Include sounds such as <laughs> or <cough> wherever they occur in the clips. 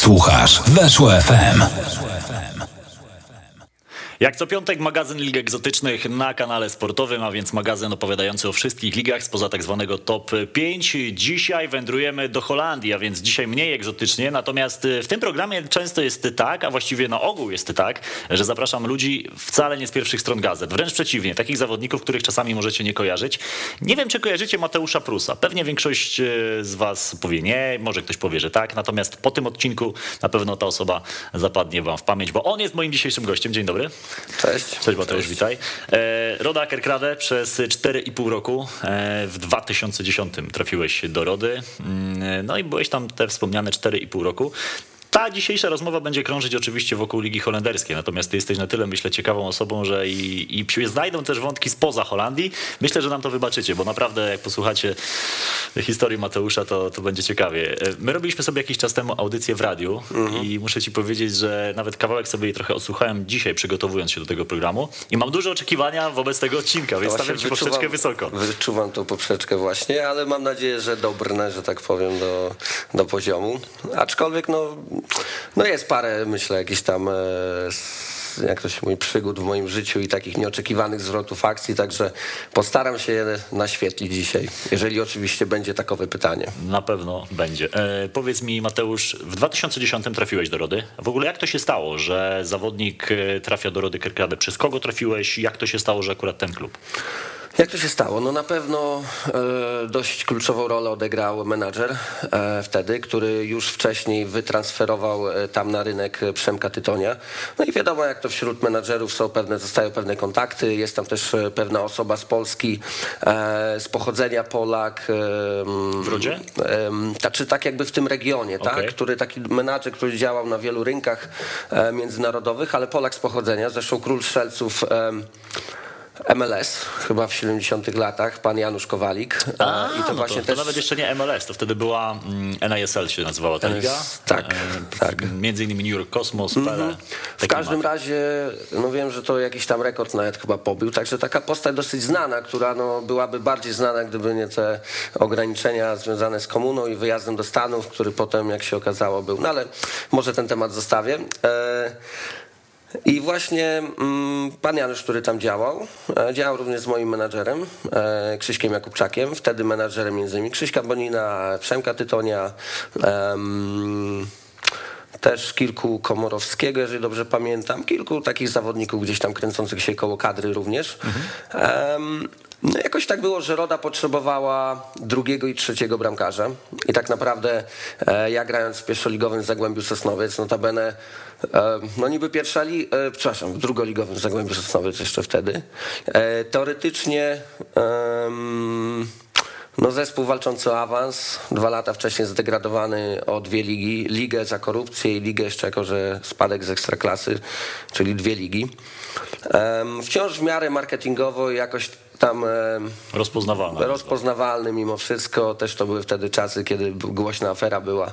Słuchasz Weszło FM. Jak co piątek magazyn Lig Egzotycznych na kanale sportowym, a więc magazyn opowiadający o wszystkich ligach spoza tak zwanego top 5. Dzisiaj wędrujemy do Holandii, a więc dzisiaj mniej egzotycznie, natomiast w tym programie często jest tak, a właściwie na ogół jest tak, że zapraszam ludzi wcale nie z pierwszych stron gazet, wręcz przeciwnie, takich zawodników, których czasami możecie nie kojarzyć. Nie wiem, czy kojarzycie Mateusza Prusa. Pewnie większość e, z was powie nie, może ktoś powie, że tak, natomiast po tym odcinku na pewno ta osoba zapadnie wam w pamięć, bo on jest moim dzisiejszym gościem. Dzień dobry. Cześć. Cześć Mateusz, witaj. E, Roda Kerkrade przez 4,5 roku. E, w 2010 trafiłeś do Rody. Mm, no i byłeś tam te wspomniane 4,5 roku. Ta dzisiejsza rozmowa będzie krążyć oczywiście wokół Ligi Holenderskiej, natomiast ty jesteś na tyle, myślę, ciekawą osobą, że i, i znajdą też wątki spoza Holandii. Myślę, że nam to wybaczycie, bo naprawdę jak posłuchacie historii Mateusza, to, to będzie ciekawie. My robiliśmy sobie jakiś czas temu audycję w radiu mhm. i muszę ci powiedzieć, że nawet kawałek sobie jej trochę odsłuchałem dzisiaj, przygotowując się do tego programu i mam duże oczekiwania wobec tego odcinka, więc stawiam ci poprzeczkę wysoko. Wyczuwam tą poprzeczkę właśnie, ale mam nadzieję, że dobrne, że tak powiem, do, do poziomu. Aczkolwiek no no jest parę, myślę, jakichś tam e, jak to się mówi, przygód w moim życiu i takich nieoczekiwanych zwrotów akcji, także postaram się je naświetlić dzisiaj, jeżeli oczywiście będzie takowe pytanie. Na pewno będzie. E, powiedz mi Mateusz, w 2010 trafiłeś do Rody. W ogóle jak to się stało, że zawodnik e, trafia do Rody Kerkrade? Przez kogo trafiłeś? Jak to się stało, że akurat ten klub? Jak to się stało? No na pewno e, dość kluczową rolę odegrał menadżer e, wtedy, który już wcześniej wytransferował e, tam na rynek Przemka Tytonia. No i wiadomo, jak to wśród menadżerów są pewne, zostają pewne kontakty. Jest tam też pewna osoba z Polski, z pochodzenia Polak. w Rodzie? czy tak jakby w tym regionie, okay. tak? Który taki menadżer, który działał na wielu rynkach międzynarodowych, ale Polak z pochodzenia. Zresztą król strzelców MLS chyba w 70 latach, pan Janusz Kowalik. A, I to no właśnie to, też... to nawet jeszcze nie MLS, to wtedy była mm, NISL się nazywała ta liga. Tak, e, tak. Między innymi New York Cosmos, mm -hmm. W każdym razie, no wiem, że to jakiś tam rekord nawet chyba pobił, także taka postać dosyć znana, która no, byłaby bardziej znana, gdyby nie te ograniczenia związane z komuną i wyjazdem do Stanów, który potem, jak się okazało, był. No ale może ten temat zostawię. E i właśnie mm, pan Janusz, który tam działał, e, działał również z moim menadżerem, e, Krzyśkiem Jakubczakiem, wtedy menadżerem między innymi Krzyśka Bonina, Przemka Tytonia, też kilku Komorowskiego, jeżeli dobrze pamiętam, kilku takich zawodników gdzieś tam kręcących się koło kadry również. Mhm. No jakoś tak było, że Roda potrzebowała drugiego i trzeciego bramkarza i tak naprawdę e, ja grając w pierwszoligowym Zagłębiu Sosnowiec, notabene e, no niby pierwsza li, e, przepraszam, w drugoligowym Zagłębiu Sosnowiec jeszcze wtedy, teoretycznie no zespół walczący o awans, dwa lata wcześniej zdegradowany o dwie ligi, ligę za korupcję i ligę jeszcze jako, że spadek z ekstraklasy, czyli dwie ligi. Wciąż w miarę marketingowo jakoś tam rozpoznawalny. rozpoznawalny mimo wszystko. Też to były wtedy czasy, kiedy głośna afera była,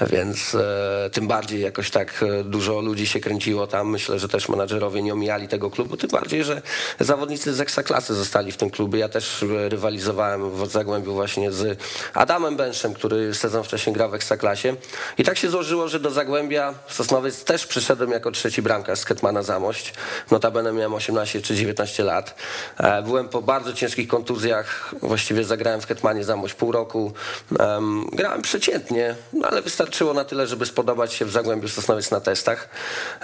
więc e, tym bardziej jakoś tak e, dużo ludzi się kręciło tam. Myślę, że też menadżerowie nie omijali tego klubu, tym bardziej, że zawodnicy z ekstraklasy zostali w tym klubie. Ja też rywalizowałem w Zagłębiu właśnie z Adamem Bęszem, który sezon wcześniej grał w ekstraklasie i tak się złożyło, że do Zagłębia Sosnowiec też przyszedłem jako trzeci bramkarz z Ketmana Zamość. Notabene miałem 18 czy 19 lat. E, byłem po bardzo ciężkich kontuzjach. Właściwie zagrałem w Hetmanie Zamość pół roku. Um, grałem przeciętnie, no ale wystarczyło na tyle, żeby spodobać się w Zagłębiu Sosnowiec na testach.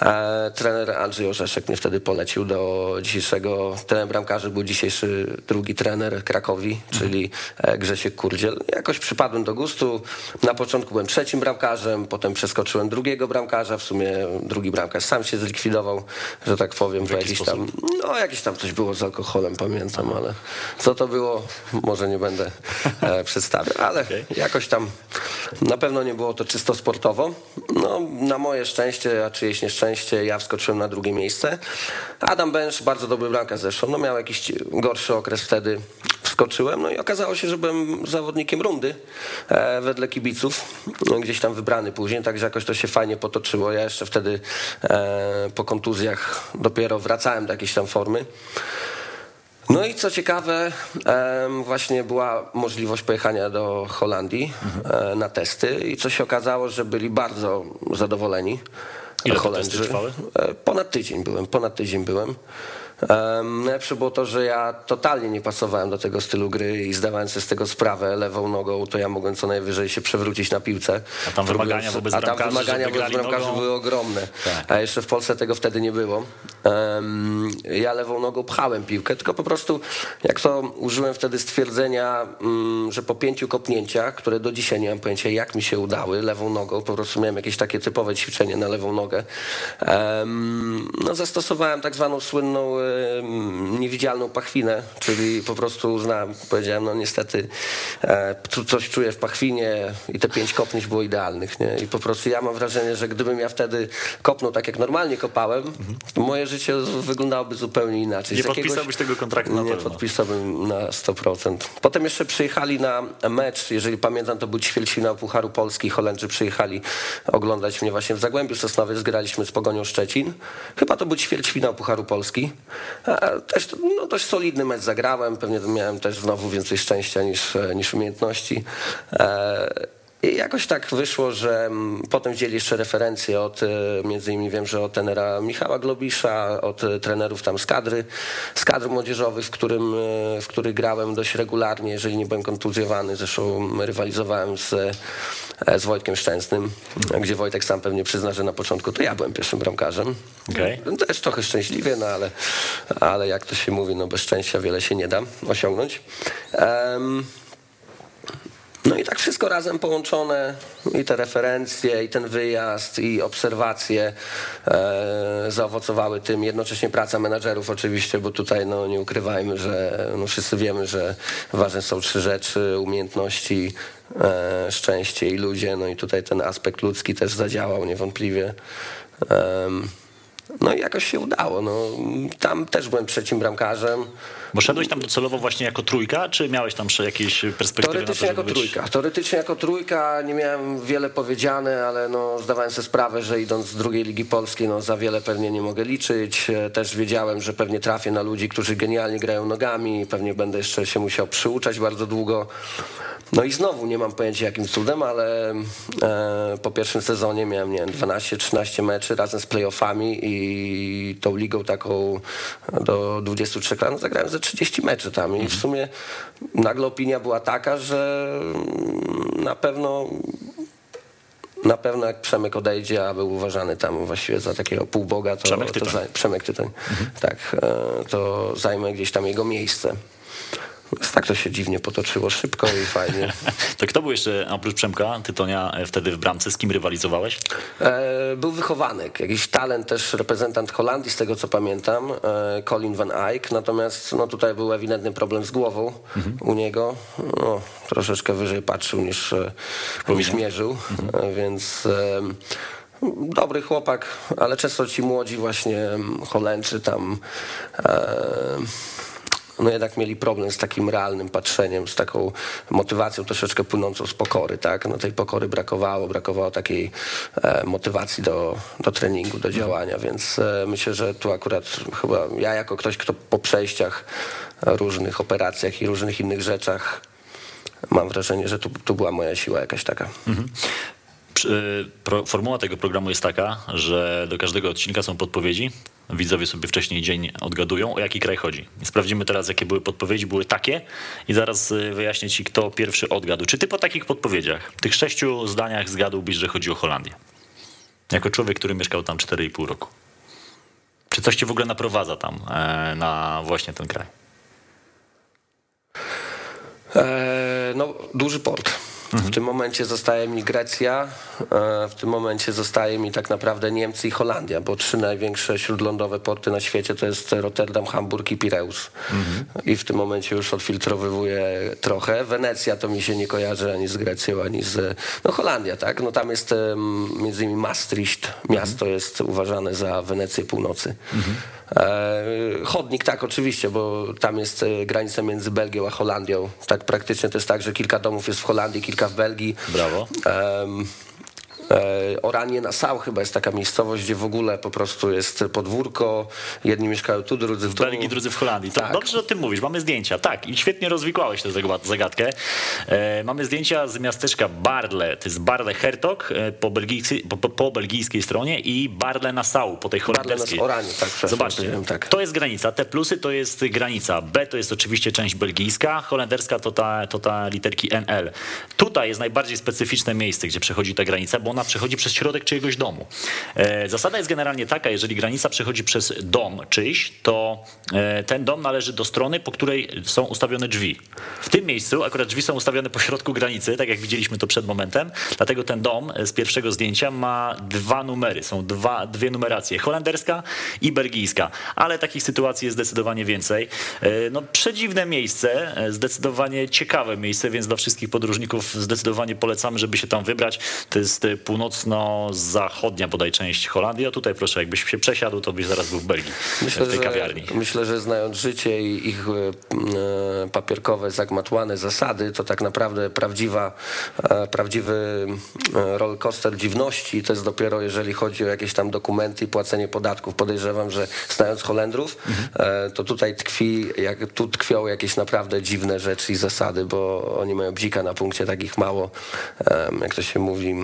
E, trener Andrzej Orzeszek mnie wtedy polecił do dzisiejszego, trener bramkarzy był dzisiejszy drugi trener Krakowi, czyli e, Grzesiek Kurdziel. Jakoś przypadłem do gustu. Na początku byłem trzecim bramkarzem, potem przeskoczyłem drugiego bramkarza. W sumie drugi bramkarz sam się zlikwidował, że tak powiem. W jakiś tam, no jakiś tam coś było z alkoholem, pamiętam ale co to było, może nie będę e, przedstawiał, ale okay. jakoś tam na pewno nie było to czysto sportowo. No, na moje szczęście, a czyjeś nieszczęście, ja wskoczyłem na drugie miejsce. Adam Bęż, bardzo dobry bramkarz zresztą, no miał jakiś gorszy okres wtedy, wskoczyłem, no i okazało się, że byłem zawodnikiem rundy e, wedle kibiców, no, gdzieś tam wybrany później, także jakoś to się fajnie potoczyło. Ja jeszcze wtedy e, po kontuzjach dopiero wracałem do jakiejś tam formy. No i co ciekawe, właśnie była możliwość pojechania do Holandii mhm. na testy i co się okazało, że byli bardzo zadowoleni. Ile Holendrzy. trwały? Ponad tydzień byłem, ponad tydzień byłem. Najlepsze było to, że ja totalnie nie pasowałem do tego stylu gry i zdawałem sobie z tego sprawę lewą nogą, to ja mogłem co najwyżej się przewrócić na piłce. A tam wymagania wobec a tam wymagania wobec bramkarzy były ogromne. Tak. A jeszcze w Polsce tego wtedy nie było. Ja lewą nogą pchałem piłkę, tylko po prostu jak to użyłem wtedy stwierdzenia, mm, że po pięciu kopnięciach, które do dzisiaj nie mam pojęcia jak mi się udały, lewą nogą, po prostu miałem jakieś takie typowe ćwiczenie na lewą nogę, no zastosowałem tak zwaną słynną niewidzialną pachwinę, czyli po prostu uznałem, powiedziałem, no niestety e, coś czuję w pachwinie i te pięć kopnięć było idealnych, nie? I po prostu ja mam wrażenie, że gdybym ja wtedy kopnął tak jak normalnie kopałem, moje życie wyglądałoby zupełnie inaczej. Nie podpisałbyś tego kontraktu na Nie pewno. podpisałbym na 100%. Potem jeszcze przyjechali na mecz, jeżeli pamiętam, to był ćwierćfinał Pucharu Polski, Holendrzy przyjechali oglądać mnie właśnie w Zagłębiu Sosnowiec, graliśmy z Pogonią Szczecin. Chyba to był ćwierćfinał Pucharu Polski. Też no, dość solidny mecz zagrałem, pewnie miałem też znowu więcej szczęścia niż, niż umiejętności. E, I jakoś tak wyszło, że mm, potem wzięli jeszcze referencje od, e, między innymi wiem, że od tenera Michała Globisza, od trenerów tam z kadry, z kadr młodzieżowych, w, którym, e, w których grałem dość regularnie, jeżeli nie byłem kontuzjowany. Zresztą rywalizowałem z E, z Wojtkiem Szczęsnym, gdzie Wojtek sam pewnie przyzna, że na początku to ja byłem pierwszym bramkarzem. Okay. Też trochę szczęśliwie, no ale, ale jak to się mówi, no bez szczęścia wiele się nie da osiągnąć. Um, no i tak wszystko razem połączone, i te referencje, i ten wyjazd, i obserwacje e, zaowocowały tym. Jednocześnie praca menadżerów oczywiście, bo tutaj no, nie ukrywajmy, że no, wszyscy wiemy, że ważne są trzy rzeczy, umiejętności, e, szczęście i ludzie. No i tutaj ten aspekt ludzki też zadziałał niewątpliwie. E, no i jakoś się udało. No, tam też byłem trzecim bramkarzem. Bo szedłeś tam docelowo właśnie jako trójka, czy miałeś tam jakieś perspektywy Teoretycznie to, jako być... trójka. Teoretycznie jako trójka nie miałem wiele powiedziane, ale no, zdawałem sobie sprawę, że idąc z drugiej Ligi Polskiej no, za wiele pewnie nie mogę liczyć. E, też wiedziałem, że pewnie trafię na ludzi, którzy genialnie grają nogami. Pewnie będę jeszcze się musiał przyuczać bardzo długo. No i znowu nie mam pojęcia jakim cudem, ale e, po pierwszym sezonie miałem nie 12-13 meczy razem z playoffami i tą ligą taką do 23 lat no, zagrałem ze 30 meczy tam i w mhm. sumie nagle opinia była taka, że na pewno na pewno jak Przemek odejdzie, a był uważany tam właściwie za takiego półboga, to Przemek Tytoń, to, Przemek Tytoń mhm. tak, e, to zajmę gdzieś tam jego miejsce. Tak to się dziwnie potoczyło, szybko i fajnie. <laughs> to kto był jeszcze, oprócz Przemka, Tytonia, e, wtedy w bramce? Z kim rywalizowałeś? E, był wychowanek, jakiś talent też reprezentant Holandii, z tego co pamiętam, e, Colin van Eyck, natomiast no, tutaj był ewidentny problem z głową mhm. u niego. No, troszeczkę wyżej patrzył niż, e, niż mierzył, mhm. E, więc... Dobry chłopak, ale często ci młodzi właśnie Holendrzy tam no jednak mieli problem z takim realnym patrzeniem, z taką motywacją troszeczkę płynącą z pokory, tak? No tej pokory brakowało, brakowało takiej e, motywacji do, do treningu, do działania, więc e, myślę, że tu akurat chyba ja jako ktoś, kto po przejściach, różnych operacjach i różnych innych rzeczach mam wrażenie, że tu, tu była moja siła jakaś taka. Mhm. Formuła tego programu jest taka, że do każdego odcinka są podpowiedzi. Widzowie sobie wcześniej dzień odgadują, o jaki kraj chodzi. Sprawdzimy teraz, jakie były podpowiedzi. Były takie i zaraz y, wyjaśnię ci, kto pierwszy odgadł. Czy ty po takich podpowiedziach, tych sześciu zdaniach zgadłbyś, że chodzi o Holandię? Jako człowiek, który mieszkał tam 4,5 roku. Czy coś cię w ogóle naprowadza tam e, na właśnie ten kraj? E, no, duży port. W tym momencie zostaje mi Grecja, e, w tym momencie zostaje mi tak naprawdę Niemcy i Holandia, bo trzy największe śródlądowe porty na świecie to jest Rotterdam, Hamburg i Pireus. Mhm. I w tym momencie już odfiltrowywuję trochę. Wenecja to mi się nie kojarzy ani z Grecją, ani z... No Holandia, tak? No tam jest między innymi Maastricht, miasto mhm. jest uważane za Wenecję północy. Mhm. E, chodnik tak, oczywiście, bo tam jest e, granica między Belgią a Holandią. Tak praktycznie to jest tak, że kilka domów jest w Holandii, kilka w Belgii. Brawo. E, Oranie na Sau chyba jest taka miejscowość, gdzie w ogóle po prostu jest podwórko, jedni mieszkają tu, drudzy w, w Belgii, drudzy w Holandii. To tak. dobrze, że o tym mówisz. Mamy zdjęcia. Tak, i świetnie rozwikłałeś tę zagadkę. E, mamy zdjęcia z miasteczka Barle. To jest Barle Hertog e, po, belgijskiej, po, po belgijskiej stronie i Barle Nassau po tej holenderskiej. Barle Oranie, tak. Zobaczcie, tak. to jest granica. Te plusy to jest granica. B to jest oczywiście część belgijska, holenderska to ta, to ta literki NL. Tutaj jest najbardziej specyficzne miejsce, gdzie przechodzi ta granica, bo ona przechodzi przez środek czyjegoś domu. E, zasada jest generalnie taka, jeżeli granica przechodzi przez dom czyjś, to e, ten dom należy do strony, po której są ustawione drzwi. W tym miejscu akurat drzwi są ustawione po środku granicy, tak jak widzieliśmy to przed momentem, dlatego ten dom z pierwszego zdjęcia ma dwa numery, są dwa, dwie numeracje, holenderska i belgijska, ale takich sytuacji jest zdecydowanie więcej. E, no przedziwne miejsce, zdecydowanie ciekawe miejsce, więc dla wszystkich podróżników zdecydowanie polecamy, żeby się tam wybrać. To jest północno-zachodnia bodaj część Holandii, a tutaj proszę, jakbyś się przesiadł, to byś zaraz był w Belgii, myślę, w tej że, kawiarni. Myślę, że znając życie i ich e, papierkowe, zagmatłane zasady, to tak naprawdę prawdziwa, e, prawdziwy e, rollercoaster dziwności to jest dopiero jeżeli chodzi o jakieś tam dokumenty i płacenie podatków. Podejrzewam, że znając Holendrów, mhm. to tutaj tkwi, jak, tu tkwią jakieś naprawdę dziwne rzeczy i zasady, bo oni mają bzika na punkcie takich mało, jak to się mówi,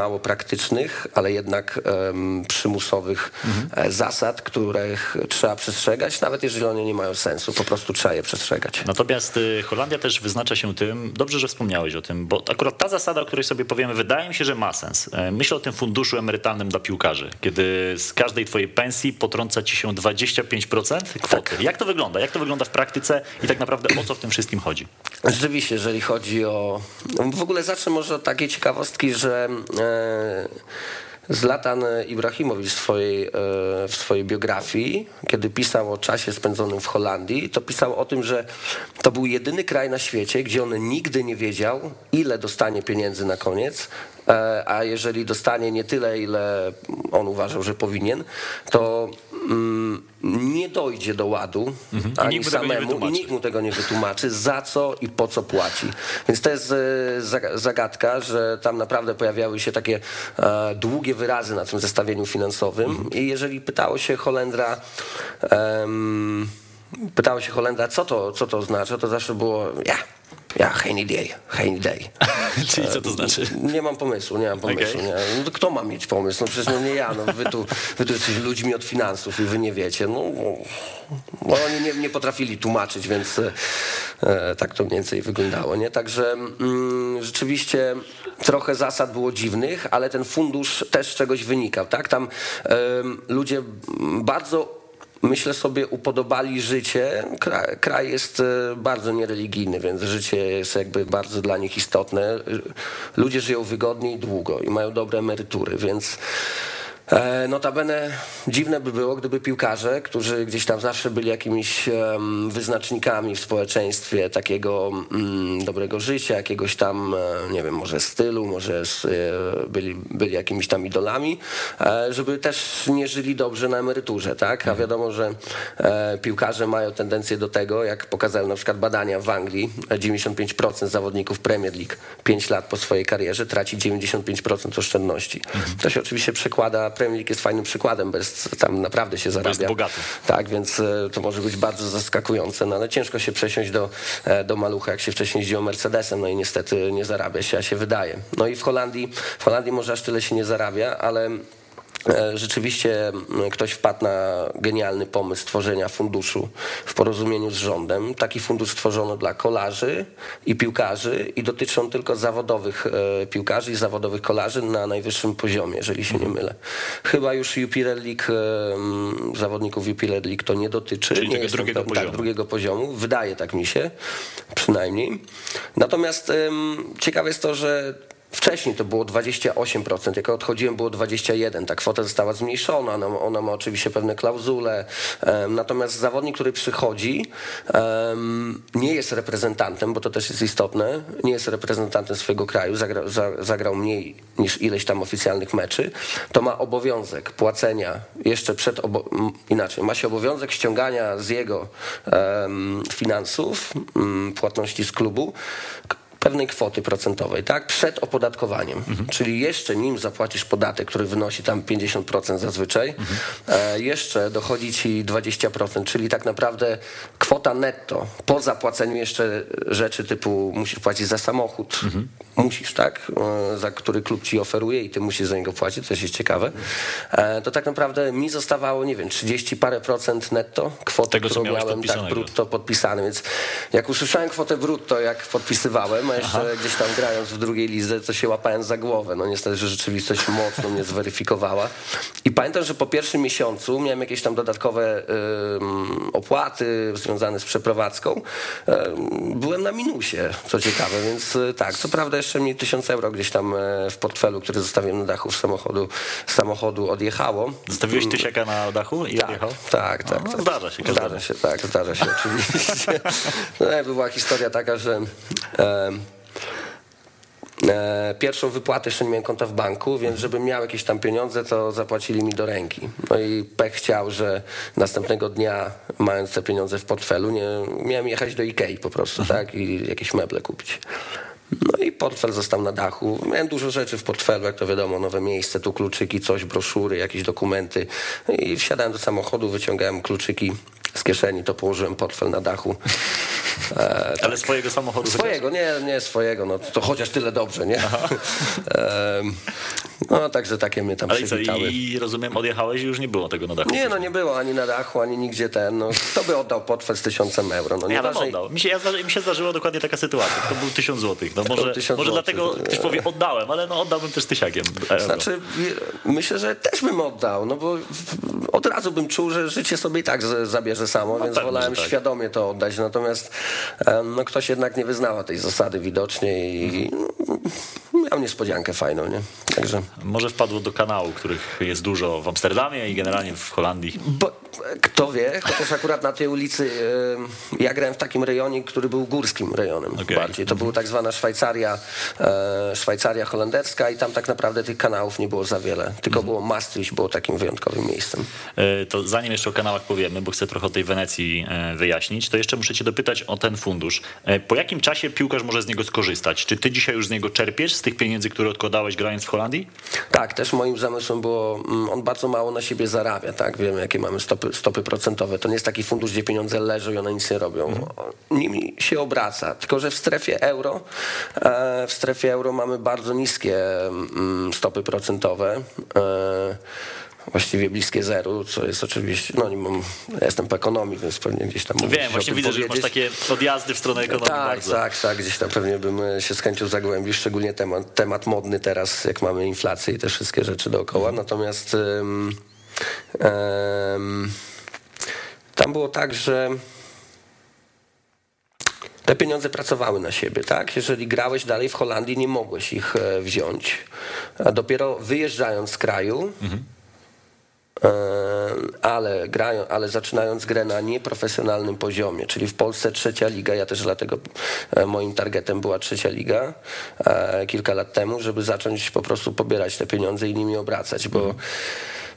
mało praktycznych, ale jednak um, przymusowych mhm. zasad, których trzeba przestrzegać, nawet jeżeli one nie mają sensu, po prostu trzeba je przestrzegać. Natomiast y, Holandia też wyznacza się tym, dobrze, że wspomniałeś o tym, bo akurat ta zasada, o której sobie powiemy, wydaje mi się, że ma sens. E, myślę o tym funduszu emerytalnym dla piłkarzy, kiedy z każdej twojej pensji potrąca ci się 25% kwoty. Tak. Jak to wygląda? Jak to wygląda w praktyce i tak naprawdę o co w tym wszystkim chodzi? Rzeczywiście, jeżeli chodzi o... W ogóle zacznę może od takiej ciekawostki, że E, Zlatan Ibrahimowicz w swojej, e, w swojej biografii, kiedy pisał o czasie spędzonym w Holandii, to pisał o tym, że to był jedyny kraj na świecie, gdzie on nigdy nie wiedział, ile dostanie pieniędzy na koniec, e, a jeżeli dostanie nie tyle, ile on uważał, że powinien, to mm, nie dojdzie do ładu mhm. ani samemu i nikt mu tego nie wytłumaczy, za co i po co płaci. Więc to jest e, zagadka, że tam naprawdę pojawiały się takie e, długie wyrazy na tym zestawieniu finansowym mhm. i jeżeli pytało się Holendra um, pytało się Holendra, co to, co to oznacza, to zawsze było ja, ja, geen idee, geen idee. <laughs> Czyli co to znaczy? Nie mam pomysłu, nie mam pomysłu. Okay. Nie. No kto ma mieć pomysł? No przecież no nie ja, no wy tu, wy tu jesteście ludźmi od finansów i wy nie wiecie. No, no oni nie, nie potrafili tłumaczyć, więc e, tak to mniej więcej wyglądało. Nie? Także mm, rzeczywiście trochę zasad było dziwnych, ale ten fundusz też czegoś wynikał. Tak? Tam e, ludzie bardzo myślę sobie, upodobali życie. Kraj, kraj, jest e, bardzo niereligijny, więc życie jest jakby bardzo dla nich istotne. Ludzie żyją wygodnie i długo i mają dobre emerytury, więc notabene dziwne by było, gdyby piłkarze, którzy gdzieś tam zawsze byli jakimiś wyznacznikami w społeczeństwie takiego mm, dobrego życia, jakiegoś tam, e, nie wiem, może stylu, może e, byli, byli jakimiś tam idolami, żeby też nie żyli dobrze na emeryturze, tak? A wiadomo, że piłkarze mają tendencję do tego, jak pokazały na przykład badania w Anglii, 95% zawodników Premier League 5 lat po swojej karierze traci 95% oszczędności. To się oczywiście przekłada Premier League jest fajnym przykładem, bez tam naprawdę się zarabia. Jest bogaty. Tak, więc e, to może być bardzo zaskakujące, no ale ciężko się przesiąść do, e, do malucha, jak się wcześniej jeździło Mercedesem, no i niestety nie zarabia się, a się wydaje. No i w Holandii, w Holandii może aż tyle się nie zarabia, ale rzeczywiście ktoś wpadł na genialny pomysł tworzenia funduszu w porozumieniu z rządem. Taki fundusz stworzono dla kolarzy i piłkarzy i dotyczy on tylko zawodowych e, piłkarzy i zawodowych kolarzy na najwyższym poziomie, jeżeli się nie mhm. mylę. Chyba już Jupiler League, zawodników Jupiler League to nie dotyczy. Czyli nie jest drugiego, tak, poziomu. Tak, drugiego poziomu. Wydaje tak mi się, przynajmniej. Natomiast ciekawe jest to, że Wcześniej to było 28%, jak odchodziłem było 21%, ta kwota została zmniejszona, ona, ona ma oczywiście pewne klauzule, natomiast zawodnik, który przychodzi nie jest reprezentantem, bo to też jest istotne, nie jest reprezentantem swojego kraju, zagra, za, zagrał mniej niż ileś tam oficjalnych meczy, to ma obowiązek płacenia jeszcze przed, inaczej, ma się obowiązek ściągania z jego finansów, płatności z klubu, pewnej kwoty procentowej, tak? Przed opodatkowaniem. Czyli jeszcze nim zapłacisz podatek, który wynosi tam 50% zazwyczaj, e, jeszcze dochodzi ci 20%, czyli tak naprawdę kwota netto po zapłaceniu jeszcze rzeczy typu musisz płacić za samochód, musisz, tak? E, za który klub ci oferuje i ty musisz za niego płacić, to też jest ciekawe. E, to tak naprawdę mi zostawało, nie wiem, 30 parę procent netto kwoty, Tego, którą miałem tak brutto podpisany, więc jak usłyszałem kwotę brutto, jak podpisywałem, a jeszcze gdzieś tam grając w drugiej lidze, to się łapałem za głowę. No niestety, że rzeczywistość mocno mnie zweryfikowała. I pamiętam, że po pierwszym miesiącu miałem jakieś tam dodatkowe opłaty związane z przeprowadzką. Byłem na minusie, co ciekawe, więc y, tak, co prawda jeszcze mi 1000 euro gdzieś tam e, w portfelu, który zostawiłem na dachu samochodu, samochodu odjechało. Zostawiłeś tysiaka na dachu i Tak, odjechał? tak, tak. No, tak. zdarza się. Zdarza się, tak, zdarza się oczywiście. <laughs> No, była historia taka, że e, pierwszą wypłatę jeszcze nie miałem konta w banku, więc żebym miał jakieś tam pieniądze, to zapłacili mi do ręki. No i pech chciał, że następnego dnia, mając te pieniądze w portfelu, nie, miałem jechać do Ikei po prostu, tak, i jakieś meble kupić. No i portfel został na dachu. Miałem dużo rzeczy w portfelu, jak to wiadomo, nowe miejsce, tu kluczyki, coś, broszury, jakieś dokumenty. I wsiadałem do samochodu, wyciągałem kluczyki z kieszeni, to położyłem portfel na dachu. E, <laughs> Ale swojego samochodu Swojego, nie, nie swojego, no to chociaż tyle dobrze, nie? <laughs> Em, no także takie mnie tam Ale i co, przywitały. i rozumiem, odjechałeś i już nie było tego na dachu. Nie, no nie było ani na dachu, ani nigdzie ten. No, kto by oddał portfel z tysiącem euro? No, Ja bym nieważne- oddał. Mi się, ja, mi się zdarzyła dokładnie taka sytuacja. To był tysiąc złotych. No może, 1000 może złotych, dlatego no, ktoś nie. powie oddałem, ale no oddałbym też tysiakiem. euro. Znaczy, myślę, że też bym oddał, no bo od razu bym czuł, że życie sobie i tak z- zabierze samo, więc pewnie, wolałem że tak. świadomie to oddać. Natomiast no, ktoś jednak nie wyznała tej zasady widocznie i no, miał niespodziankę fajną, nie? Także. Może wpadło do kanału, których jest dużo w Amsterdamie i generalnie w Holandii. Bo, kto wie, chociaż akurat na tej ulicy ja grałem w takim rejonie, który był górskim rejonem Okej. bardziej. To była tak zwana Szwajcaria, e, Szwajcaria holenderska i tam tak naprawdę tych kanałów nie było za wiele. Tylko było Maastricht, było takim wyjątkowym miejscem. E, To zanim jeszcze o kanałach powiemy, bo chcę trochę o tej Wenecji e, wyjaśnić, to jeszcze muszę cię dopytać o ten fundusz. E, Po jakim czasie piłkarz może z niego skorzystać? Czy ty dzisiaj już z niego czerpiesz, z tych pieniędzy, które odkładałeś grając w Holandii? Tak, też moim zamysłem było, mm, on bardzo mało na siebie zarabia, tak? Wiemy, jakie mamy stopy, stopy procentowe. To nie jest taki fundusz, gdzie pieniądze leżą i one nic nie robią. Nimi się obraca. Tylko, że w strefie euro, e, w strefie euro mamy bardzo niskie mm, stopy procentowe. Właściwie bliskie zeru, co jest oczywiście, no nie mam, ja jestem po ekonomii, więc pewnie gdzieś tam Wiem, właśnie widzę, że już masz powiedzieć. takie odjazdy w stronę ekonomii Tak, bardzo. tak, tak. Gdzieś tam pewnie bym e, się z chęcią zagłębił, szczególnie temat, temat modny teraz, jak mamy inflację i te wszystkie rzeczy dookoła. Natomiast em, em, tam było tak, że te pieniądze pracowały na siebie, tak? Jeżeli grałeś dalej w Holandii, nie mogłeś ich e, wziąć. A dopiero wyjeżdżając z kraju, e, ale, grają, ale zaczynając grę na nieprofesjonalnym poziomie, czyli w Polsce trzecia liga, ja też dlatego e, moim targetem była trzecia liga e, kilka lat temu, żeby zacząć po prostu pobierać te pieniądze i nimi obracać, bo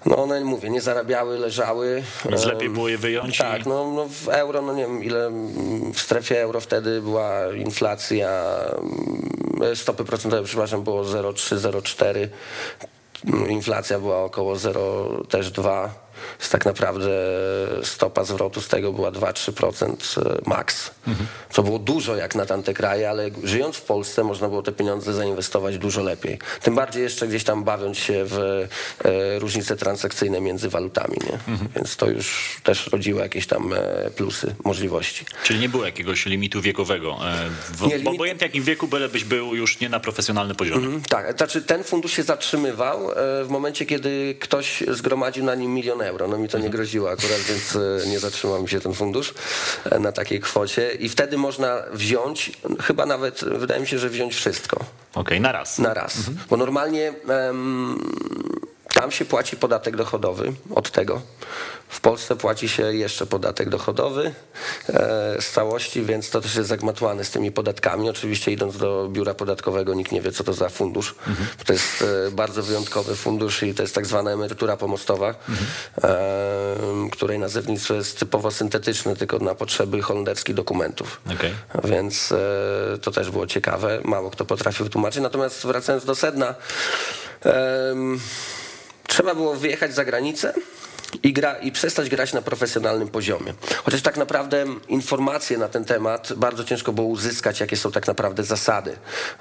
no one, mówię, nie zarabiały, leżały. Więc E, lepiej było je wyjąć tak, no, no w euro, no nie wiem ile w strefie euro wtedy była inflacja, stopy procentowe, przepraszam, było 0,3, 0,4. Inflacja była około 0, też 2. Więc tak naprawdę stopa zwrotu z tego była 2-3% max. Co było dużo jak na tamte kraje, ale żyjąc w Polsce można było te pieniądze zainwestować dużo lepiej. Tym bardziej jeszcze gdzieś tam bawiąc się w e, różnice transakcyjne między walutami. Nie? Więc to już też rodziło jakieś tam e, plusy, możliwości. Czyli nie było jakiegoś limitu wiekowego. E, W, Nie, bo limit- obojętnie jakim wieku bylebyś był już nie na profesjonalnym poziomie. Mhm, Tak, znaczy ten fundusz się zatrzymywał e, w momencie, kiedy ktoś zgromadził na nim milion euro. No mi to nie groziło akurat, więc e, nie zatrzymał mi się ten fundusz e, na takiej kwocie. I wtedy można wziąć, chyba nawet, wydaje mi się, że wziąć wszystko Okej, na raz. na raz. Bo normalnie em, tam się płaci podatek dochodowy od tego. W Polsce płaci się jeszcze podatek dochodowy e, z całości, więc to też jest zagmatwane z tymi podatkami. Oczywiście idąc do biura podatkowego nikt nie wie, co to za fundusz. Mhm. To jest e, bardzo wyjątkowy fundusz i to jest tak zwana emerytura pomostowa, mhm. e, której nazewnictwo jest typowo syntetyczne, tylko na potrzeby holenderskich dokumentów. Okay. Więc to też było ciekawe. Mało kto potrafił tłumaczyć. Natomiast wracając do sedna, trzeba było wyjechać za granicę i, gra, i przestać grać na profesjonalnym poziomie. Chociaż tak naprawdę informacje na ten temat bardzo ciężko było uzyskać, jakie są tak naprawdę zasady,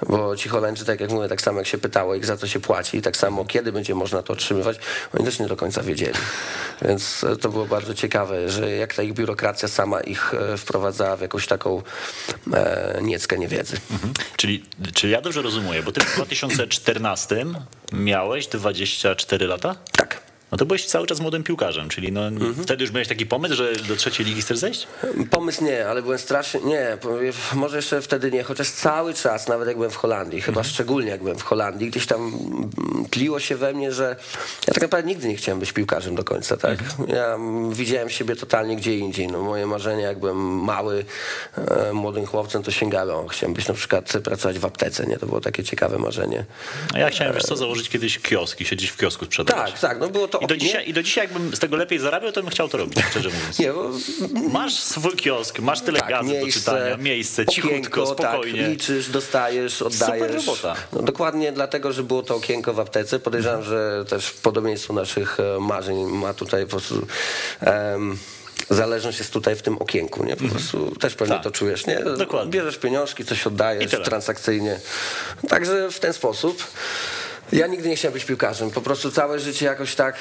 bo ci Holendrzy, tak jak mówię, tak samo jak się pytało ich za co się płaci i tak samo kiedy będzie można to otrzymywać, oni też nie do końca wiedzieli. Więc to było bardzo ciekawe, że jak ta ich biurokracja sama ich e, wprowadzała w jakąś taką e, nieckę niewiedzy. Mhm. Czyli, czyli ja dobrze rozumiem, bo ty w 2014 miałeś 24 lata? Tak no to byłeś cały czas młodym piłkarzem, czyli no, mhm. wtedy już miałeś taki pomysł, że do trzeciej ligi chcesz zejść? Pomysł nie, ale byłem strasznie, nie, może jeszcze wtedy nie, chociaż cały czas, nawet jak byłem w Holandii, chyba mhm. szczególnie jak byłem w Holandii, gdzieś tam tliło się we mnie, że ja tak naprawdę nigdy nie chciałem być piłkarzem do końca, tak? Mhm. Ja widziałem siebie totalnie gdzie indziej, no moje marzenia, jak byłem mały, e, młodym chłopcem, to sięgałem, chciałem być na przykład pracować w aptece, nie? To było takie ciekawe marzenie. A ja chciałem, wiesz co, założyć kiedyś kiosk i siedzieć w kiosku sprzedawać. Tak, tak, no było to i do, dzisiaj, I do dzisiaj, jakbym z tego lepiej zarabiał, to bym chciał to robić, szczerze mówiąc. Nie, bo... Masz swój kiosk, masz tyle tak, gazet miejsce, do czytania, miejsce, cichutko, tak, spokojnie. Tak, liczysz, dostajesz, oddajesz. Super robota. No, dokładnie dlatego, że było to okienko w aptece. Podejrzewam, mhm. że też podobieństwo naszych e, marzeń ma tutaj po prostu... Um, zależność jest tutaj w tym okienku, nie? Po mhm. prostu też pewnie tak. to czujesz, nie? Dokładnie. Bierzesz pieniążki, coś oddajesz transakcyjnie. Także w ten sposób. Ja nigdy nie chciałem być piłkarzem. Po prostu całe życie jakoś tak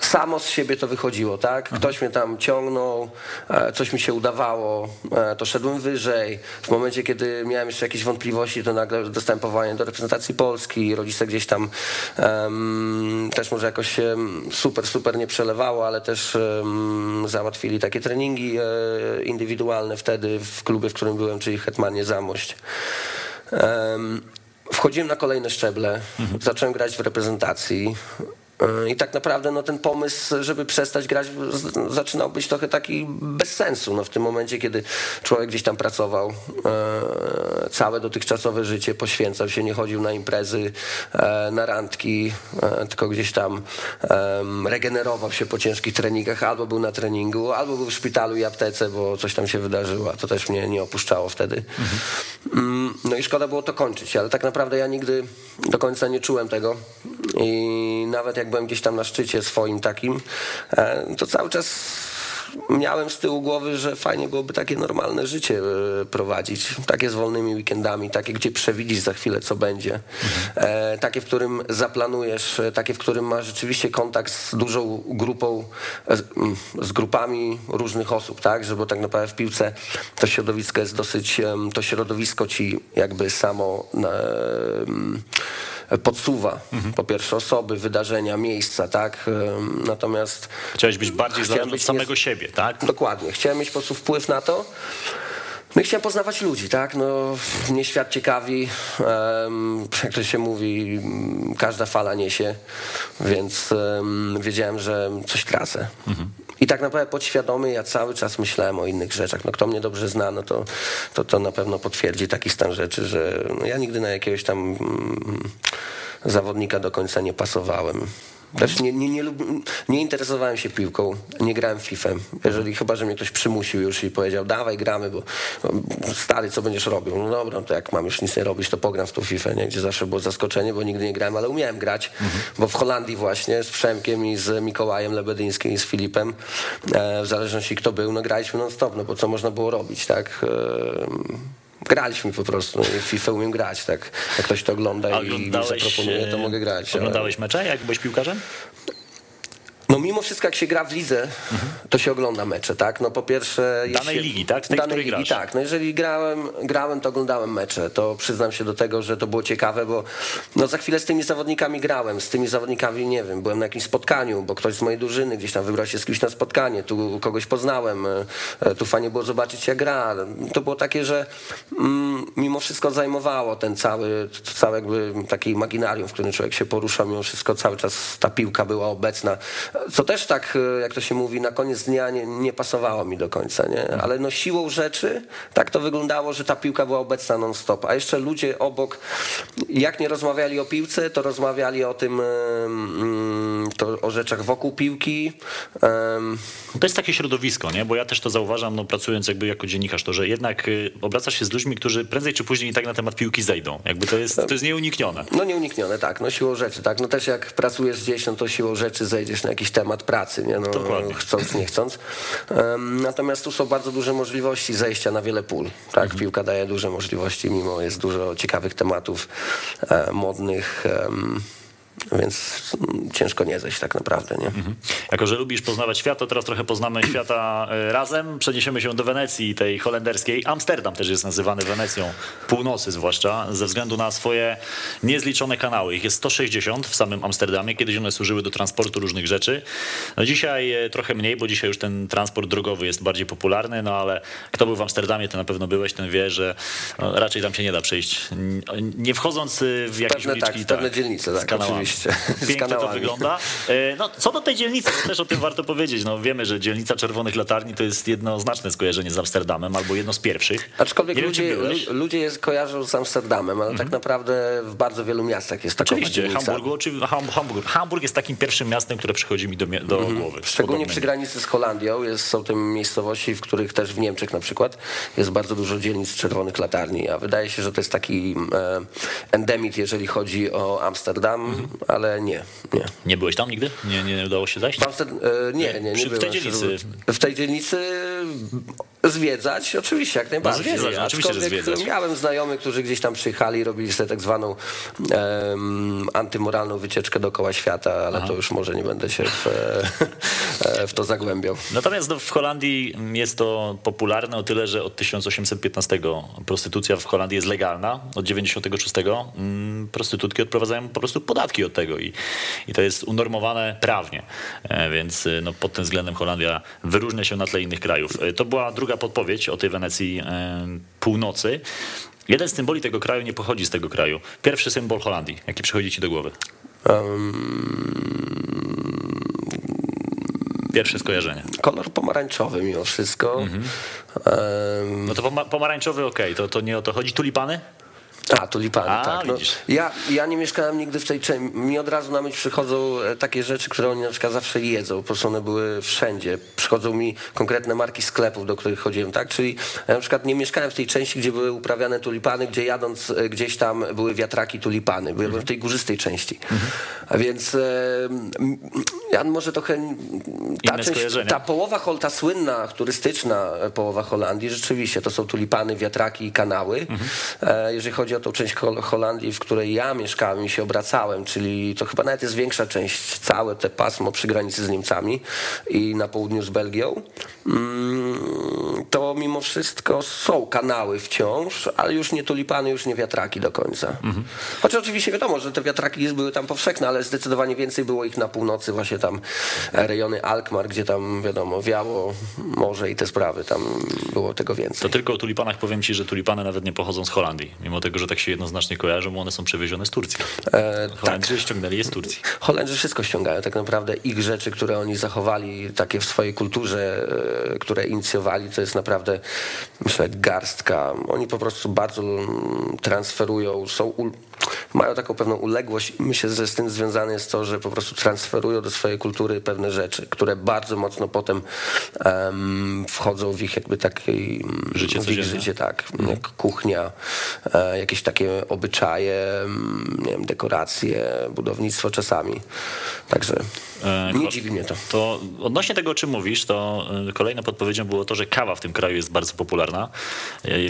samo z siebie to wychodziło, tak? Ktoś mnie tam ciągnął, e, coś mi się udawało, e, to szedłem wyżej. W momencie, kiedy miałem jeszcze jakieś wątpliwości, to nagle dostałem powołanie do reprezentacji Polski. Rodzice gdzieś tam um, też może jakoś się super, super nie przelewało, ale też um, załatwili takie treningi e, indywidualne wtedy w klubie, w którym byłem, czyli Hetmanie Zamość. Um, wchodziłem na kolejne szczeble, mhm. zacząłem grać w reprezentacji. I tak naprawdę no, ten pomysł, żeby przestać grać, zaczynał być trochę taki bez sensu. No, w tym momencie, kiedy człowiek gdzieś tam pracował, e, całe dotychczasowe życie poświęcał się, nie chodził na imprezy, e, na randki, e, tylko gdzieś tam regenerował się po ciężkich treningach, albo był na treningu, albo był w szpitalu i aptece, bo coś tam się wydarzyło, a to też mnie nie opuszczało wtedy. Mhm. No i szkoda było to kończyć, ale tak naprawdę ja nigdy do końca nie czułem tego i nawet jak byłem gdzieś tam na szczycie swoim takim, e, to cały czas miałem z tyłu głowy, że fajnie byłoby takie normalne życie e, prowadzić. Takie z wolnymi weekendami, takie, gdzie przewidzisz za chwilę, co będzie. Mhm. Takie, w którym zaplanujesz, takie, w którym masz rzeczywiście kontakt z dużą grupą, z grupami różnych osób, tak? Żeby tak naprawdę w piłce to środowisko jest dosyć, to środowisko ci jakby samo podsuwa mhm. po pierwsze osoby, wydarzenia, miejsca, tak? Natomiast... Chciałeś być bardziej zależny od samego nie... siebie, tak? Dokładnie. Chciałem mieć po prostu wpływ na to, no i chciałem poznawać ludzi, tak? No, mnie świat ciekawi, um, jak to się mówi, każda fala niesie, więc um, wiedziałem, że coś tracę. Mhm. I tak naprawdę podświadomie ja cały czas myślałem o innych rzeczach. No kto mnie dobrze zna, no to, to, to na pewno potwierdzi taki stan rzeczy, że no ja nigdy na jakiegoś tam mm, zawodnika do końca nie pasowałem. Też nie, nie, nie, nie, interesowałem się piłką, nie grałem FIFA. Jeżeli chyba, że mnie ktoś przymusił już i powiedział, dawaj gramy, bo stary, co będziesz robił? No dobra, to jak mam już nic nie robić, to pogram w tą FIFA, nie? gdzie zawsze było zaskoczenie, bo nigdy nie grałem, ale umiałem grać, mhm. bo w Holandii właśnie z Przemkiem i z Mikołajem Lebedyńskim i z Filipem, e, w zależności kto był, no graliśmy non stop, no bo co można było robić, tak? E, graliśmy po prostu. W FIFA umiem grać, tak. Jak ktoś to ogląda i zaproponuje, to mogę grać. Oglądałeś ale... mecze, jak byłeś piłkarzem? No mimo wszystko jak się gra w lidze, to się ogląda mecze, tak? No po pierwsze... Danej ligi, tak? Tej, Danej ligi, grasz. tak. No jeżeli grałem, grałem, to oglądałem mecze. To przyznam się do tego, że to było ciekawe, bo no za chwilę z tymi zawodnikami grałem. Z tymi zawodnikami, nie wiem, byłem na jakimś spotkaniu, bo ktoś z mojej drużyny gdzieś tam wybrał się z kimś na spotkanie. Tu kogoś poznałem. e, Tu fajnie było zobaczyć jak gra. To było takie, że mm, mimo wszystko zajmowało ten cały, to całe jakby taki imaginarium, w którym człowiek się porusza. Mimo wszystko cały czas ta piłka była obecna. Co też tak, e, jak to się mówi, na koniec dnia nie, nie pasowało mi do końca, nie? Ale no siłą rzeczy tak to wyglądało, że ta piłka była obecna non-stop. A jeszcze ludzie obok, jak nie rozmawiali o piłce, to rozmawiali o tym, em, to o rzeczach wokół piłki. To jest takie środowisko, nie? Bo ja też to zauważam, no, pracując jakby jako dziennikarz, to że jednak y, obracasz się z ludźmi, którzy prędzej czy później i tak na temat piłki zejdą. Jakby to jest, to jest nieuniknione. No nieuniknione, tak, no siłą rzeczy, tak. No też jak pracujesz gdzieś, no to siłą rzeczy zejdziesz na jakiś temat pracy, nie? No, Dokładnie. chcąc, nie chcąc. Natomiast tu są bardzo duże możliwości zejścia na wiele pól, tak. Mhm. Piłka daje duże możliwości, mimo jest dużo ciekawych tematów e, modnych, więc ciężko nie zejść tak naprawdę, nie? Mhm. Jako, że lubisz poznawać świat, to teraz trochę poznamy świata e, razem. Przeniesiemy się do Wenecji, tej holenderskiej. Amsterdam też jest nazywany Wenecją północy zwłaszcza, ze względu na swoje niezliczone kanały. Ich jest 160 w samym Amsterdamie. Kiedyś one służyły do transportu różnych rzeczy. No dzisiaj e, trochę mniej, bo dzisiaj już ten transport drogowy jest bardziej popularny, no ale kto był w Amsterdamie, to na pewno byłeś, ten wie, że no, raczej tam się nie da przejść. Nie wchodząc y, w jakieś Pewne tak, uliczki. w pewne dzielnice, tak, z kanałami. Oczywiście. Pięknie to wygląda. E, No, co do tej dzielnicy, to też o tym warto powiedzieć. No, wiemy, że dzielnica Czerwonych Latarni to jest jednoznaczne skojarzenie z Amsterdamem, albo jedno z pierwszych. Aczkolwiek Nie ludzie. Mhm. ludzie je kojarzą z Amsterdamem, ale tak naprawdę w bardzo wielu miastach jest taka Oczywiście, dzielnica. Hamburgu, oczy, Ham- Hamburg, Hamburg jest takim pierwszym miastem, które przychodzi mi do, do głowy. Mhm. Szczególnie Podobnymi. przy granicy z Holandią jest, są te miejscowości, w których też w Niemczech na przykład jest bardzo dużo dzielnic czerwonych latarni, a wydaje się, że to jest taki e, endemit, jeżeli chodzi o Amsterdam, Mhm. Ale nie, nie. Nie byłeś tam nigdy? Nie, nie udało się zajść? W Amster- e, nie, nie, nie Przy- w tej dzielnicy. W tej dzielnicy zwiedzać, oczywiście, jak najbardziej. zwiedzać, no oczywiście, że zwiedzać. Miałem znajomych, którzy gdzieś tam przyjechali, robili sobie tak zwaną em, antymoralną wycieczkę dookoła świata, ale to już może nie będę się w, e, w to zagłębiał. Natomiast no, w Holandii jest to popularne o tyle, że od 1815 prostytucja w Holandii jest legalna. Od 96 mm, prostytutki odprowadzają po prostu podatki od tego i, i to jest unormowane prawnie. E, Więc y, no, pod tym względem Holandia wyróżnia się na tle innych krajów. E, To była druga podpowiedź o tej Wenecji e, północy. Jeden z symboli tego kraju nie pochodzi z tego kraju. Pierwszy symbol Holandii, jaki przychodzi ci do głowy? Pierwsze skojarzenie. Kolor pomarańczowy mimo wszystko. Mhm. Em, No to poma- pomarańczowy, okej, to, to nie o to chodzi. Tulipany? A, tulipany, A, tak. No, ja, ja nie mieszkałem nigdy w tej części. Mi od razu na myśl przychodzą e, takie rzeczy, które oni na przykład zawsze jedzą. Po prostu one były wszędzie. Przychodzą mi konkretne marki sklepów, do których chodziłem, tak? Czyli ja na przykład nie mieszkałem w tej części, gdzie były uprawiane tulipany, gdzie jadąc e, gdzieś tam były wiatraki tulipany. Byłem Mhm. w tej górzystej części. A więc e, ja może trochę... Ta, Inne część, ta połowa, hol- ta słynna, turystyczna połowa Holandii, rzeczywiście to są tulipany, wiatraki i kanały. E, Jeżeli chodzi o tą część Hol- Holandii, w której ja mieszkałem i się obracałem, czyli to chyba nawet jest większa część, całe te pasmo przy granicy z Niemcami i na południu z Belgią, mm, to mimo wszystko są kanały wciąż, ale już nie tulipany, już nie wiatraki do końca. Chociaż oczywiście wiadomo, że te wiatraki były tam powszechne, ale zdecydowanie więcej było ich na północy, właśnie tam rejony Alkmaar, gdzie tam wiadomo, wiało morze i te sprawy, tam było tego więcej. To tylko o tulipanach powiem ci, że tulipany nawet nie pochodzą z Holandii. Mimo tego, że tak się jednoznacznie kojarzą, bo one są przewiezione z Turcji. E, Holendrzy ściągnęli je z Turcji. Holendrzy wszystko ściągają, tak naprawdę ich rzeczy, które oni zachowali takie w swojej kulturze, e, które inicjowali, to jest naprawdę myślę garstka. Oni po prostu bardzo mm, transferują, są mają taką pewną uległość i myślę, że z tym związane jest to, że po prostu transferują do swojej kultury pewne rzeczy, które bardzo mocno potem em, wchodzą w ich jakby takiej Życie w ich życie, tak, jak kuchnia, e, jakieś takie obyczaje, mm, nie wiem, dekoracje, budownictwo czasami. Także E, nie ko- dziwi mnie to. To odnośnie tego, o czym mówisz, to y, kolejną podpowiedzią było to, że kawa w tym kraju jest bardzo popularna.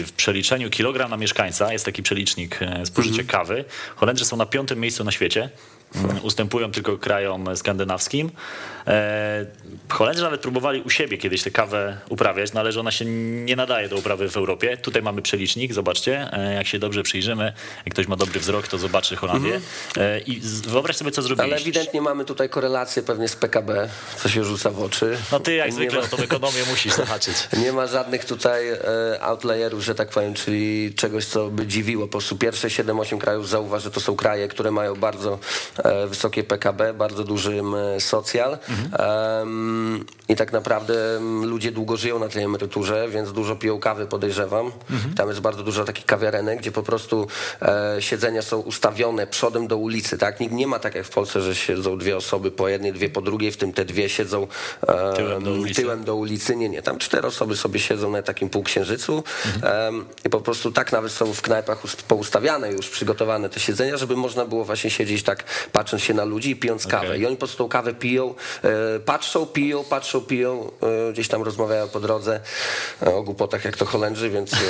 W przeliczeniu kilogram na mieszkańca jest taki przelicznik spożycia Mhm. kawy. Holendrzy są na piątym miejscu na świecie. Mm, ustępują tylko krajom skandynawskim. E, Holendrzy nawet próbowali u siebie kiedyś tę kawę uprawiać, no ale że ona się nie nadaje do uprawy w Europie. Tutaj mamy przelicznik, zobaczcie, e, jak się dobrze przyjrzymy, jak ktoś ma dobry wzrok, to zobaczy Holandię. E, I wyobraź sobie, co zrobiliście. Ale ewidentnie mamy tutaj korelację pewnie z PKB, co się rzuca w oczy. No ty jak zwykle ma- o tą ekonomię musisz zahaczyć. <laughs> Nie ma żadnych tutaj outlayerów, że tak powiem, czyli czegoś, co by dziwiło. Po prostu pierwsze 7-8 krajów zauważ, że to są kraje, które mają bardzo wysokie PKB, bardzo duży m, socjal Em, i tak naprawdę ludzie długo żyją na tej emeryturze, więc dużo piją kawy, podejrzewam. Tam jest bardzo dużo takich kawiarenek, gdzie po prostu e, siedzenia są ustawione przodem do ulicy, tak? Nikt nie ma tak jak w Polsce, że siedzą dwie osoby po jednej, dwie po drugiej, w tym te dwie siedzą e, Tyłem do ulicy. tyłem do ulicy. Nie, nie, tam cztery osoby sobie siedzą na takim półksiężycu em, i po prostu tak nawet są w knajpach us- poustawiane już, przygotowane te siedzenia, żeby można było właśnie siedzieć tak, patrząc się na ludzi i pijąc kawę. I oni po prostu tą kawę piją, e, patrzą, piją, patrzą, piją, e, gdzieś tam rozmawiają po drodze e, o głupotach jak to Holendrzy, więc <laughs>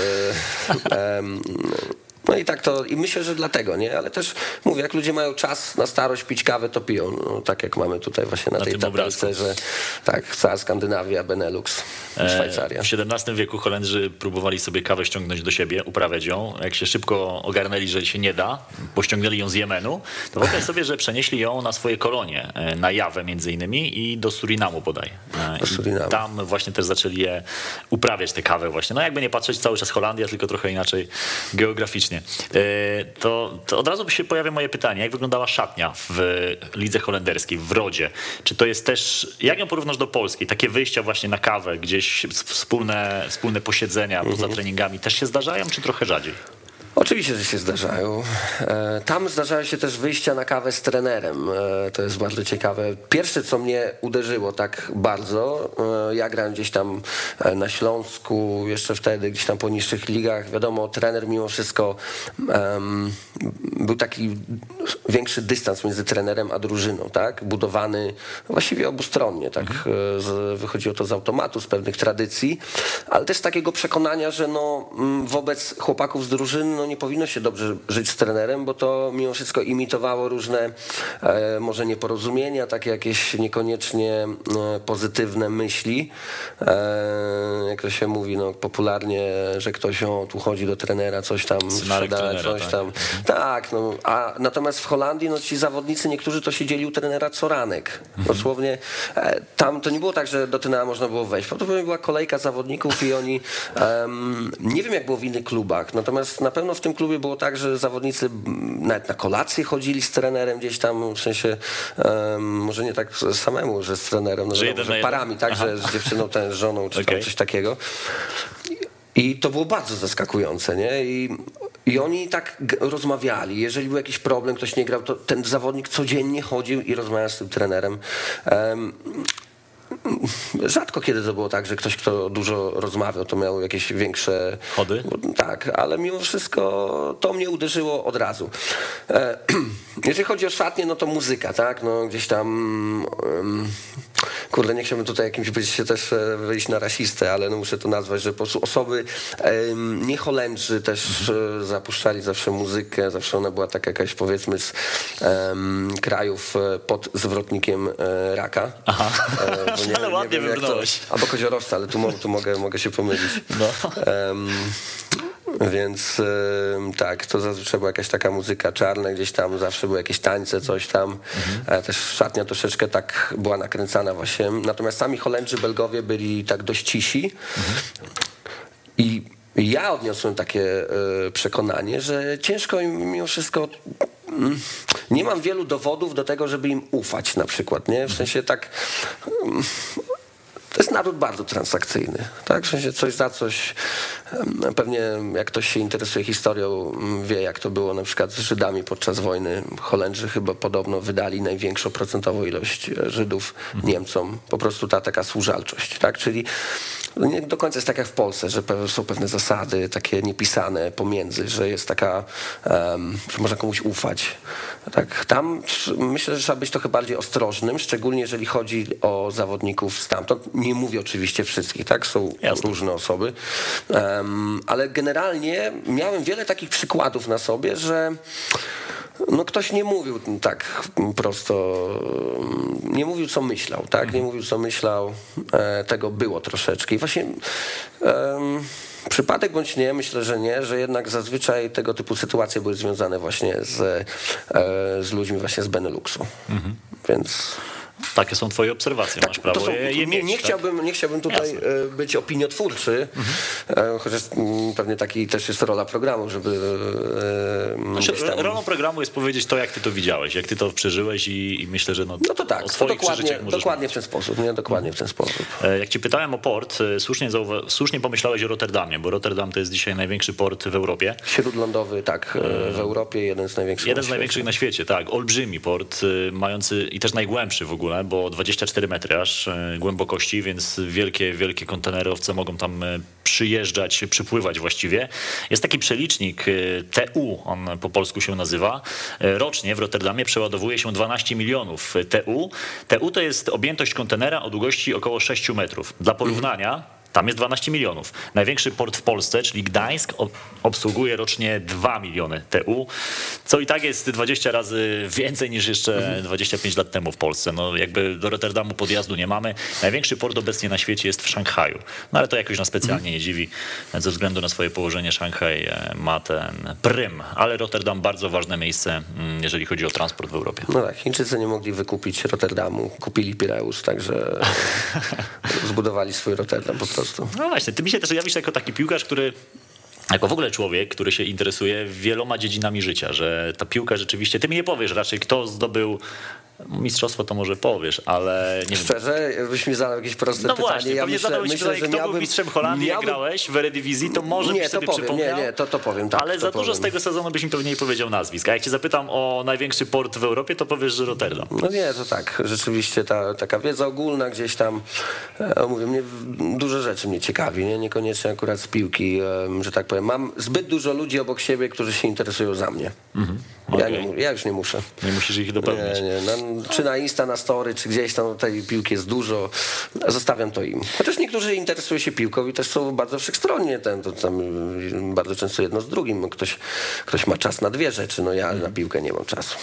no i tak to, i myślę, że dlatego, nie? Ale też mówię, jak ludzie mają czas na starość pić kawę, to piją. No, tak jak mamy tutaj właśnie na, Na tej tym tabelce, że tak, cała Skandynawia, Benelux, Szwajcaria. E, W XVII wieku Holendrzy próbowali sobie kawę ściągnąć do siebie, uprawiać ją. Jak się szybko ogarnęli, że się nie da, pościągnęli ją z Jemenu, to wyobraź sobie, że przenieśli ją na swoje kolonie, e, na Jawę między innymi i do Surinamu bodaj. E, Do Surinamu. Tam właśnie też zaczęli je uprawiać, tę kawę właśnie. No jakby nie patrzeć, cały czas Holandia, tylko trochę inaczej geograficznie. E, To, to od razu by się pojawia moje pytanie, jak wyglądała szatnia w lidze holenderskiej, w Rodzie? Czy to jest też, jak ją porównasz do Polskiej? Takie wyjścia właśnie na kawę, gdzieś wspólne, wspólne posiedzenia poza treningami też się zdarzają, czy trochę rzadziej? Oczywiście, że się zdarzają. E, Tam zdarzają się też wyjścia na kawę z trenerem. E, To jest bardzo ciekawe. Pierwsze, co mnie uderzyło tak bardzo, e, ja grałem gdzieś tam na Śląsku, jeszcze wtedy gdzieś tam po niższych ligach. Wiadomo, trener mimo wszystko em, był taki większy dystans między trenerem a drużyną, tak? Budowany właściwie obustronnie, tak? E, Z, wychodziło to z automatu, z pewnych tradycji, ale też takiego przekonania, że no, mm, wobec chłopaków z drużyny no, nie powinno się dobrze żyć z trenerem, bo to mimo wszystko imitowało różne e, może nieporozumienia, takie jakieś niekoniecznie e, pozytywne myśli. E, jak to się mówi no, popularnie, że ktoś o, tu chodzi do trenera, coś tam Synarek sprzeda, trenera, coś tak. tam. Tak, no, a natomiast w Holandii no, ci zawodnicy, niektórzy to siedzieli u trenera co ranek. Dosłownie e, tam to nie było tak, że do trenera można było wejść. Prawdopodobnie była kolejka zawodników i oni nie wiem jak było w innych klubach, natomiast na pewno w tym klubie było tak, że zawodnicy nawet na kolację chodzili z trenerem gdzieś tam, w sensie em, może nie tak samemu, że z trenerem, no, Że wiadomo, że parami, tak, że z dziewczyną, ten, z żoną, czy tam coś takiego. I to było bardzo zaskakujące, nie? I, I oni tak rozmawiali. Jeżeli był jakiś problem, ktoś nie grał, to ten zawodnik codziennie chodził i rozmawiał z tym trenerem. Em, Rzadko kiedy to było tak, że ktoś, kto dużo rozmawiał, to miał jakieś większe. Chody? Tak, ale mimo wszystko to mnie uderzyło od razu. E, <clears throat> Jeżeli chodzi o szatnię, no to muzyka, tak? No gdzieś tam. em, Kurde, nie chciałbym tutaj jakimś być się też e, wyjść na rasistę, ale no muszę to nazwać, że po prostu osoby nie Holendrzy też e, zapuszczali zawsze muzykę, zawsze ona była taka jakaś powiedzmy z em, krajów e, pod zwrotnikiem raka. Aha. E, bo <laughs> Ale ładnie jak to- wybrnąłeś. Albo koziorowca, ale tu, tu mogę, mogę się pomylić. No. Em, więc tak, to zazwyczaj była jakaś taka muzyka czarna, gdzieś tam zawsze były jakieś tańce, coś tam. E, Też szatnia troszeczkę tak była nakręcana właśnie. Natomiast sami Holendrzy, Belgowie byli tak dość cisi. I ja odniosłem takie e, przekonanie, że ciężko im mimo wszystko. mm, Nie mam wielu dowodów do tego, żeby im ufać na przykład, nie? W sensie tak. To jest naród bardzo transakcyjny, tak? W sensie coś za coś. Pewnie jak ktoś się interesuje historią, wie jak to było na przykład z Żydami podczas wojny. Holendrzy chyba podobno wydali największą procentową ilość e, Żydów Niemcom. Po prostu ta taka służalczość, tak? Czyli nie do końca jest tak jak w Polsce, że są pewne zasady takie niepisane pomiędzy, że jest taka, że można komuś ufać. Tak, tam myślę, że trzeba być trochę bardziej ostrożnym, szczególnie jeżeli chodzi o zawodników stamtąd. Nie mówię oczywiście wszystkich, tak? Są Jasne. różne osoby, Em, ale generalnie miałem wiele takich przykładów na sobie, że no ktoś nie mówił tak prosto, nie mówił co myślał, tak? Nie mówił co myślał, e, tego było troszeczkę. I właśnie um, przypadek bądź nie, myślę, że nie, że jednak zazwyczaj tego typu sytuacje były związane właśnie z, e, z ludźmi właśnie z Beneluxu. Mhm. Więc... Takie są twoje obserwacje, tak, masz prawo są, je, je nie, tak? chciałbym, nie chciałbym tutaj Jasne. e, być opiniotwórczy, mhm. chociaż mm, pewnie taki też jest rola programu, żeby e, Znaczy, tam... Rolą programu jest powiedzieć to, jak ty to widziałeś, jak ty to przeżyłeś i, i myślę, że no, No to tak, o to swoich dokładnie, możesz dokładnie mówić. w ten sposób, nie? Dokładnie w ten sposób. E, Jak ci pytałem o port, e, słusznie, słusznie pomyślałeś o Rotterdamie, bo Rotterdam to jest dzisiaj największy port w Europie. Śródlądowy, tak, e, w Europie jeden z największych Jeden na z największych na świecie, tak. Olbrzymi port, mający i też najgłębszy w ogóle, bo 24 metry aż y, głębokości, więc wielkie, wielkie kontenerowce mogą tam y, przyjeżdżać, przypływać właściwie. Jest taki przelicznik y, TU, on po polsku się nazywa. Rocznie w Rotterdamie przeładowuje się 12 milionów TU. TU to jest objętość kontenera o długości około 6 metrów. Dla porównania, tam jest 12 milionów. Największy port w Polsce, czyli Gdańsk, ob- obsługuje rocznie 2 miliony TU, co i tak jest 20 razy więcej niż jeszcze 25 lat temu w Polsce. No jakby do Rotterdamu podjazdu nie mamy. Największy port obecnie na świecie jest w Szanghaju. No ale to jakoś nas specjalnie nie dziwi. Ze względu na swoje położenie Szanghaj e, ma ten prym, ale Rotterdam bardzo ważne miejsce, mm, jeżeli chodzi o transport w Europie. No tak, Chińczycy nie mogli wykupić Rotterdamu, kupili Pireus, także <laughs> zbudowali swój Rotterdam po prostu. No właśnie, ty mi się też jawisz jako taki piłkarz, który jako w ogóle człowiek, który się interesuje wieloma dziedzinami życia, że ta piłka rzeczywiście, ty mi nie powiesz raczej, kto zdobył mistrzostwo, to może powiesz, ale nie wiem. Szczerze, byś mi zadał jakieś proste No pytanie. właśnie, ja myślę, zadałeś myślę, tutaj, że kto był miałbym, mistrzem Holandii, jak miałbym- grałeś w Eredivisie, to może Nie, byś to sobie powiem, przypomniał. nie, nie, to- to powiem, tak, Ale to za dużo powiem. z tego sezonu byś mi pewnie nie powiedział nazwisk. A jak cię zapytam o największy port w Europie, to powiesz, że Rotterdam. No nie, to tak, rzeczywiście ta taka wiedza ogólna gdzieś tam, e, mówię, mnie dużo rzeczy mnie ciekawi, nie? niekoniecznie akurat z piłki, że tak powiem. Mam zbyt dużo ludzi obok siebie, którzy się interesują za mnie. Ja, Okej. nie, ja już nie muszę. Nie musisz ich dopełniać. Nie, nie. Czy na Insta, na Story, czy gdzieś tam tej piłki jest dużo, zostawiam to im. Chociaż niektórzy interesują się piłką i też są bardzo wszechstronnie, ten, to tam y, bardzo często jedno z drugim. Ktoś, ktoś ma czas na dwie rzeczy, no ja na piłkę nie mam czasu.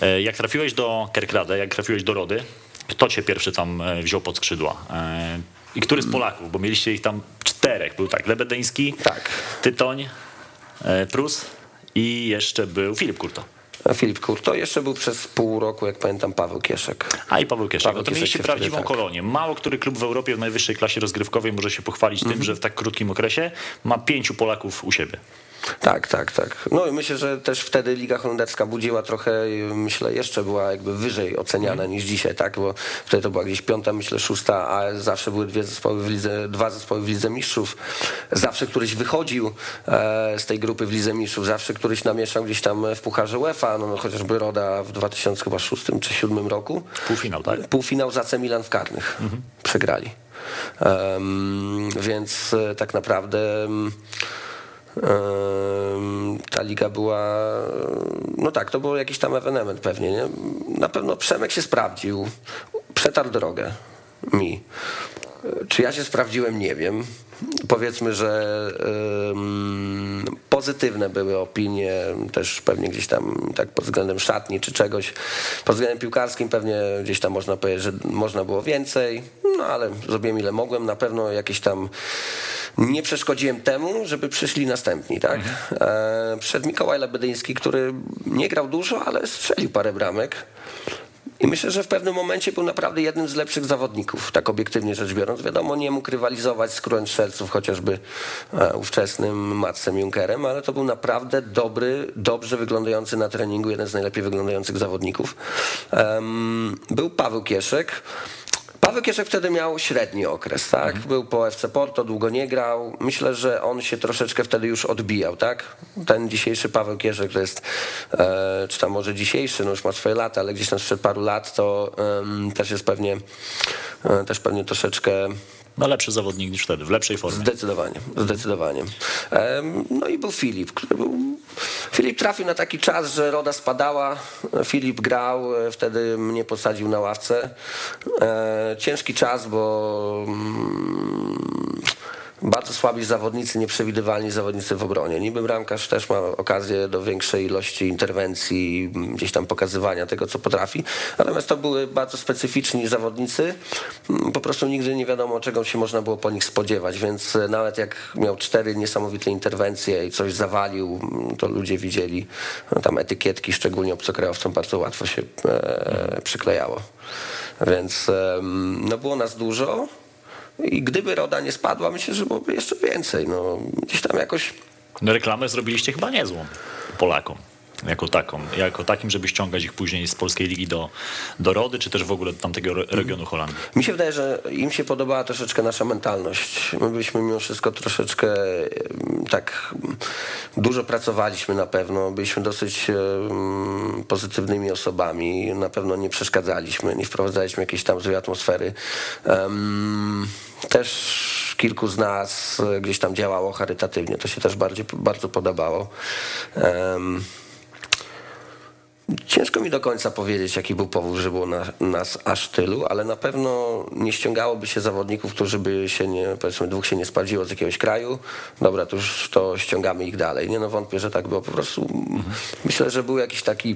E, Jak trafiłeś do Kerkrade, jak trafiłeś do Rody, kto cię pierwszy tam e, wziął pod skrzydła? E, I który z Polaków? Bo mieliście ich tam czterech. Był tak, Lebedyński, Tak. Tytoń, Prus i jeszcze był Filip Kurto. A Filip Kurto jeszcze był przez pół roku, jak pamiętam, Paweł Kieszek. A i Paweł Kieszek. Paweł No to Kieszek mieliście się wtedy, prawdziwą tak. kolonię. Mało który klub w Europie w najwyższej klasie rozgrywkowej może się pochwalić Mhm. tym, że w tak krótkim okresie ma pięciu Polaków u siebie. Tak, tak, tak. No i myślę, że też wtedy Liga Holenderska budziła trochę, myślę, jeszcze była jakby wyżej oceniana niż dzisiaj, tak? Bo wtedy to była gdzieś piąta, myślę, szósta, a zawsze były dwie zespoły w lidze, dwa zespoły w Lidze Mistrzów. Zawsze któryś wychodził e, z tej grupy w Lidze Mistrzów, zawsze któryś namieszał gdzieś tam w Pucharze UEFA, no, no chociażby Roda w 2006 czy 2007 roku. Półfinał, tak? Półfinał z AC Milan w karnych. Przegrali. Em, więc e, tak naprawdę ta liga była, no tak, to był jakiś tam ewenement pewnie, nie? Na pewno Przemek się sprawdził, przetarł drogę mi. Czy ja się sprawdziłem, nie wiem. Powiedzmy, że pozytywne były opinie, też pewnie gdzieś tam tak pod względem szatni czy czegoś. Pod względem piłkarskim pewnie gdzieś tam można powiedzieć, że można było więcej, no ale zrobiłem ile mogłem. Na pewno jakieś tam nie przeszkodziłem temu, żeby przyszli następni, tak? E, Przed Mikołaj Lebedyński, który nie grał dużo, ale strzelił parę bramek. I myślę, że w pewnym momencie był naprawdę jednym z lepszych zawodników, tak obiektywnie rzecz biorąc. Wiadomo, nie mógł rywalizować z królem strzelców, chociażby e, ówczesnym Matsem Junkerem, ale to był naprawdę dobry, dobrze wyglądający na treningu, jeden z najlepiej wyglądających zawodników. Był Paweł Kieszek. Paweł Kieszek wtedy miał średni okres, tak? Był po FC Porto, długo nie grał. Myślę, że on się troszeczkę wtedy już odbijał, tak? Ten dzisiejszy Paweł Kieszek to jest, e, czy tam może dzisiejszy, no już ma swoje lata, ale gdzieś tam sprzed paru lat to em, też jest pewnie, e, też pewnie troszeczkę No lepszy zawodnik niż wtedy, w lepszej formie. Zdecydowanie, zdecydowanie. No i był Filip, który był... Filip trafił na taki czas, że Roda spadała, Filip grał, e, wtedy mnie posadził na ławce. E, Ciężki czas, bo mm, bardzo słabi zawodnicy, nieprzewidywalni zawodnicy w obronie. Niby bramkarz też ma okazję do większej ilości interwencji, gdzieś tam pokazywania tego, co potrafi. Natomiast to były bardzo specyficzni zawodnicy. Po prostu nigdy nie wiadomo, czego się można było po nich spodziewać, więc nawet jak miał cztery niesamowite interwencje i coś zawalił, to ludzie widzieli no, tam etykietki, szczególnie obcokrajowcom bardzo łatwo się e, przyklejało. Więc e, no było nas dużo. I gdyby Roda nie spadła, myślę, że byłoby jeszcze więcej. No, gdzieś tam jakoś... No reklamę zrobiliście chyba niezłą Polakom. Jako taką, jako takim, żeby ściągać ich później z polskiej ligi do, do Rody, czy też w ogóle do tamtego regionu Holandii. Mi się wydaje, że im się podobała troszeczkę nasza mentalność. My byliśmy mimo wszystko troszeczkę tak dużo pracowaliśmy na pewno, byliśmy dosyć pozytywnymi osobami, na pewno nie przeszkadzaliśmy, nie wprowadzaliśmy jakiejś tam złej atmosfery. Też kilku z nas gdzieś tam działało charytatywnie, to się też bardziej, bardzo podobało. Ciężko mi do końca powiedzieć, jaki był powód, że było na, nas aż tylu, ale na pewno nie ściągałoby się zawodników, którzy by się nie, powiedzmy, dwóch się nie sprawdziło z jakiegoś kraju. Dobra, to już to ściągamy ich dalej. Nie no, wątpię, że tak było. Po prostu myślę, że był jakiś taki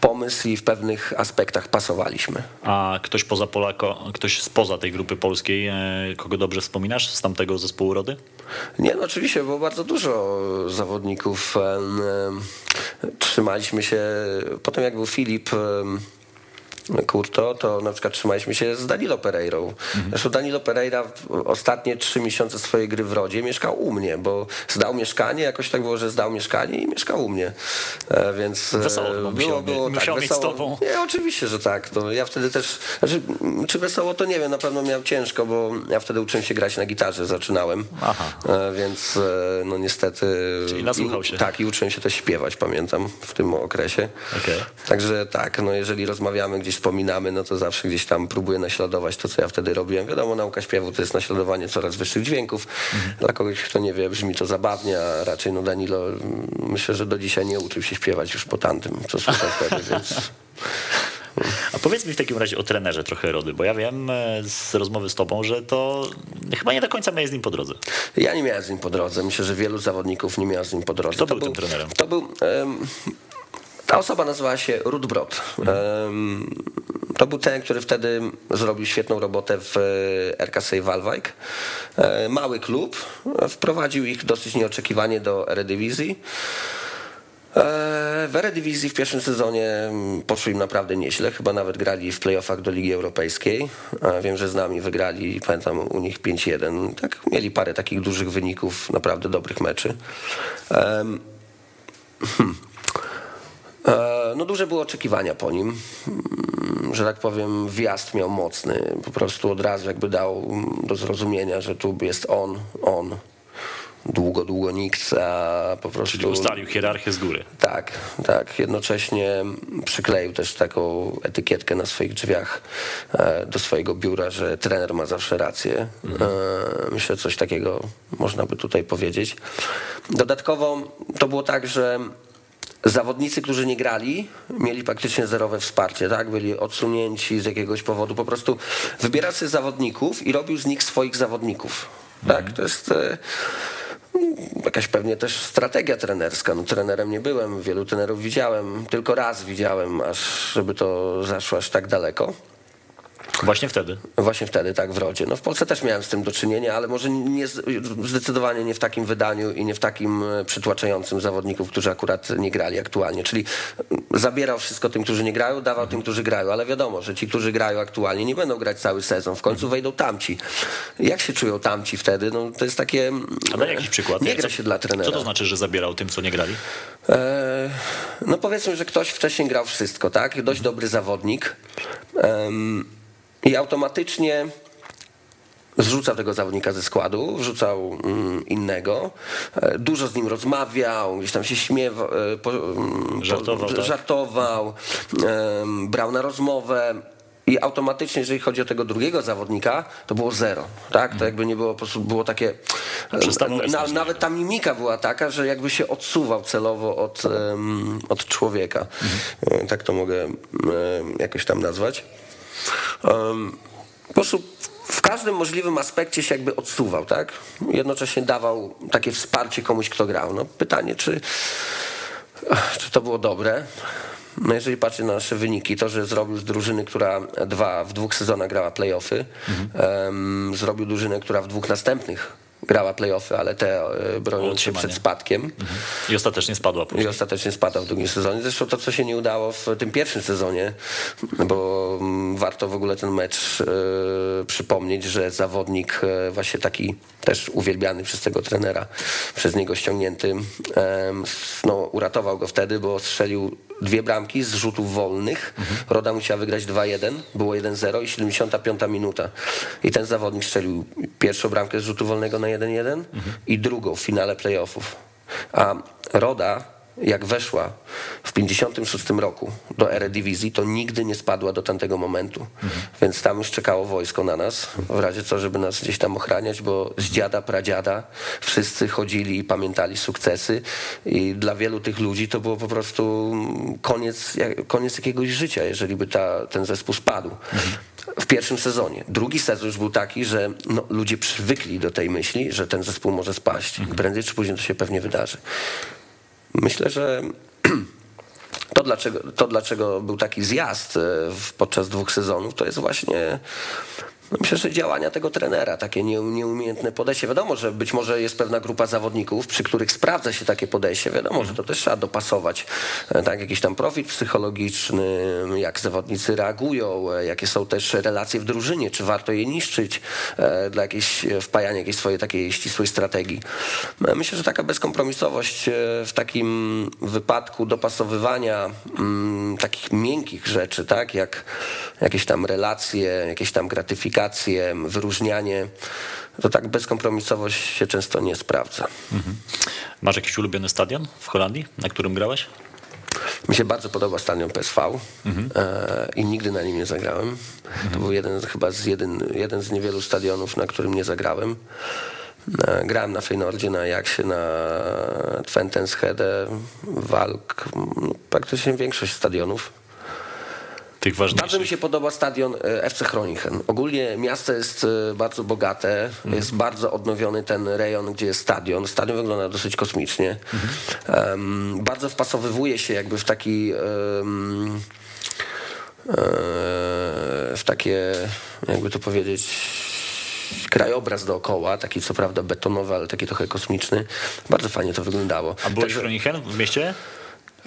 pomysł i w pewnych aspektach pasowaliśmy. A ktoś poza Polako, ktoś spoza tej grupy polskiej, e, kogo dobrze wspominasz z tamtego zespołu Rody? Nie, no oczywiście było bardzo dużo zawodników. Trzymaliśmy się, potem jak był Filip Kurto, to na przykład trzymaliśmy się z Danilo Pereirą. Mhm. Zresztą Danilo Pereira ostatnie trzy miesiące swojej gry w Rodzie mieszkał u mnie, bo zdał mieszkanie, jakoś tak było, że zdał mieszkanie i mieszkał u mnie. E, więc e, wesoło było, musiał, było, musiał tak, wesoło. mieć z tobą. Nie, oczywiście, że tak. To ja wtedy też, znaczy, czy wesoło to nie wiem, na pewno miał ciężko, bo ja wtedy uczyłem się grać na gitarze, zaczynałem. Aha. E, więc no niestety... Czyli nasłuchał się. I, tak, i uczyłem się też śpiewać, pamiętam, w tym okresie. Okay. Także tak, no jeżeli rozmawiamy gdzieś wspominamy, no to zawsze gdzieś tam próbuję naśladować to, co ja wtedy robiłem. Wiadomo, nauka śpiewu to jest naśladowanie coraz wyższych dźwięków. Mhm. Dla kogoś, kto nie wie, brzmi to zabawnie, a raczej no Danilo myślę, że do dzisiaj nie uczył się śpiewać już po tamtym, co słyszał wtedy, <laughs> więc... A powiedz mi w takim razie o trenerze trochę Rody, bo ja wiem e, z rozmowy z tobą, że to chyba nie do końca miałeś z nim po drodze. Ja nie miałem z nim po drodze. Myślę, że wielu zawodników nie miało z nim po drodze. Kto to był, był tym trenerem? To był... Um, ta osoba nazywała się Ruth Brod. To był ten, który wtedy zrobił świetną robotę w e, RKC Walwijk. E, mały klub, wprowadził ich dosyć nieoczekiwanie do Eredivisie. W Eredivisie w pierwszym sezonie poszło im naprawdę nieźle, chyba nawet grali w playoffach do Ligi Europejskiej. Wiem, że z nami wygrali, pamiętam u nich 5-1. Tak, mieli parę takich dużych wyników, naprawdę dobrych meczy. <clears throat> Hmm. E, no duże były oczekiwania po nim, mm, że tak powiem wjazd miał mocny, po prostu od razu jakby dał do zrozumienia, że tu jest on, on, długo, długo nikt, a po prostu... Czyli ustalił hierarchię z góry. Tak, tak. Jednocześnie przykleił też taką etykietkę na swoich drzwiach e, do swojego biura, że trener ma zawsze rację. Mhm. Myślę, coś takiego można by tutaj powiedzieć. Dodatkowo to było tak, że zawodnicy, którzy nie grali, mieli praktycznie zerowe wsparcie, tak? Byli odsunięci z jakiegoś powodu. Po prostu wybierał sobie zawodników i robił z nich swoich zawodników. Tak, mhm. to jest e, jakaś pewnie też strategia trenerska. No, trenerem nie byłem, wielu trenerów widziałem, tylko raz widziałem, aż żeby to zaszło aż tak daleko. Właśnie wtedy. Właśnie wtedy, tak, w Rodzie. No w Polsce też miałem z tym do czynienia, ale może nie, zdecydowanie nie w takim wydaniu i nie w takim e, przytłaczającym zawodników, którzy akurat nie grali aktualnie. Czyli zabierał wszystko tym, którzy nie grają, dawał tym, którzy grają, ale wiadomo, że ci, którzy grają aktualnie nie będą grać cały sezon. W końcu wejdą tamci. Jak się czują tamci wtedy? No to jest takie... A daj jakiś przykład. Nie gra się dla trenera. Co to znaczy, że zabierał tym, co nie grali? E, no powiedzmy, że ktoś wcześniej grał wszystko, tak? Dość dobry zawodnik i automatycznie zrzucał tego zawodnika ze składu, wrzucał mm, innego, e, dużo z nim rozmawiał, gdzieś tam się śmiewał, e, mm, żartował, tak? żartował brał na rozmowę. I automatycznie, jeżeli chodzi o tego drugiego zawodnika, to było zero. Tak? To mhm. jakby nie było, po prostu było takie. Na, nawet ta mimika była taka, że jakby się odsuwał celowo od, od człowieka. Mhm. Tak to mogę jakoś tam nazwać. Po prostu w każdym możliwym aspekcie się jakby odsuwał, tak? Jednocześnie dawał takie wsparcie komuś, kto grał. No pytanie, czy, czy to było dobre? No jeżeli patrzę na nasze wyniki, to, że zrobił z drużyny, która dwa, w dwóch sezonach grała playoffy, um, zrobił drużynę, która w dwóch następnych grała playoffy, ale te e, broniąc się przed spadkiem. Mhm. I ostatecznie spadła później. I ostatecznie spadła w drugim sezonie. Zresztą to, co się nie udało w tym pierwszym sezonie, bo mm, warto w ogóle ten mecz e, przypomnieć, że zawodnik e, właśnie taki też uwielbiany przez tego trenera, przez niego ściągnięty, e, no, uratował go wtedy, bo strzelił dwie bramki z rzutów wolnych. Mhm. Roda musiała wygrać 2-1, było 1-0 i 75 minuta. I ten zawodnik strzelił pierwszą bramkę z rzutu wolnego na 1-1 mhm. i drugą w finale playoffów. A Roda jak weszła w 56 roku do Eredivisie, to nigdy nie spadła do tamtego momentu. Mhm. Więc tam już czekało wojsko na nas, w razie co, żeby nas gdzieś tam ochraniać, bo z dziada, pradziada wszyscy chodzili i pamiętali sukcesy i dla wielu tych ludzi to było po prostu koniec, koniec jakiegoś życia, jeżeli by ta, ten zespół spadł. Mhm. W pierwszym sezonie. Drugi sezon już był taki, że no, ludzie przywykli do tej myśli, że ten zespół może spaść. Mhm. Prędzej czy później to się pewnie wydarzy. Myślę, że <clears throat> to dlaczego, to, dlaczego był taki zjazd e, podczas dwóch sezonów, to jest właśnie myślę, że działania tego trenera, takie nieumiejętne podejście. Wiadomo, że być może jest pewna grupa zawodników, przy których sprawdza się takie podejście. Wiadomo, że to też trzeba dopasować. E, tak, jakiś tam profil psychologiczny, jak zawodnicy reagują, e, jakie są też relacje w drużynie, czy warto je niszczyć e, dla jakiejś wpajania jakiejś swojej takiej ścisłej strategii. Myślę, że taka bezkompromisowość w takim wypadku dopasowywania mm, takich miękkich rzeczy, tak, jak jakieś tam relacje, jakieś tam gratyfikacje, komunikację, wyróżnianie, to tak bezkompromisowość się często nie sprawdza. Mhm. Masz jakiś ulubiony stadion w Holandii, na którym grałeś? Mi się bardzo podoba stadion PSV mhm. e, i nigdy na nim nie zagrałem. Mhm. To był jeden chyba z jeden, jeden z niewielu stadionów, na którym nie zagrałem. E, grałem na Feynordzie, na Ajaxie, na Twentenshede, Walk, praktycznie większość stadionów tych ważniejszych. Bardzo mi się podoba stadion e, FC Groningen. Ogólnie miasto jest e, bardzo bogate, mhm. jest bardzo odnowiony ten rejon, gdzie jest stadion. Stadion wygląda dosyć kosmicznie. Mhm. Um, bardzo wpasowywuje się jakby w taki um, w takie, jakby to powiedzieć, krajobraz dookoła, taki co prawda betonowy, ale taki trochę kosmiczny. Bardzo fajnie to wyglądało. A byłeś Także... w Groningen w mieście?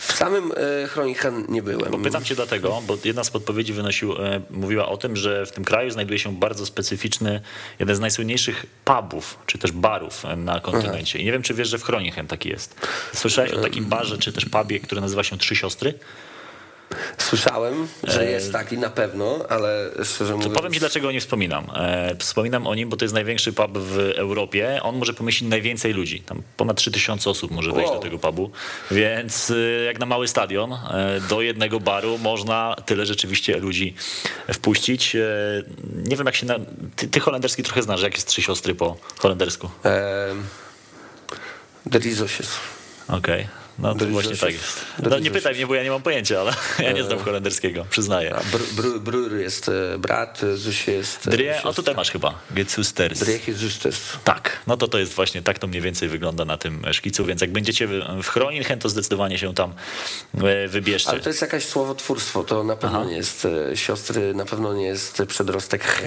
W samym Chronichen nie byłem. Bo pytam cię dlatego, bo jedna z podpowiedzi wynosił, e, mówiła o tym, że w tym kraju znajduje się bardzo specyficzny, jeden z najsłynniejszych pubów, czy też barów na kontynencie. I nie wiem, czy wiesz, że w Chronichen taki jest. Słyszałeś o takim barze, czy też pubie, który nazywa się Trzy Siostry? Słyszałem, że e, jest taki na pewno, ale szczerze mówiąc... Powiem ci, dlaczego o nim wspominam. E, wspominam o nim, bo to jest największy pub w Europie. On może pomieścić najwięcej ludzi. Tam ponad 3000 osób może wejść wow. do tego pubu. Więc e, jak na mały stadion, do jednego baru można tyle rzeczywiście ludzi wpuścić. Nie wiem, jak się... Na... Ty, ty holenderski trochę znasz. Jak jest Trzy Siostry po holendersku? Um, Drizos Okej. Okay. No to właśnie tak jest. No nie pytaj mnie, bo ja nie mam pojęcia, ale <laughs> ja nie znam e, holenderskiego, przyznaję. Brur br br jest e, brat, Zuś jest... E, Drie, o tutaj masz chyba, Getsusters. Drie. Tak, no to to jest właśnie, tak to mniej więcej wygląda na tym szkicu, więc jak będziecie w Chroninchen, to zdecydowanie się tam wybierzcie. Ale to jest jakaś słowotwórstwo, to na pewno Aha. nie jest siostry, na pewno nie jest przedrostek.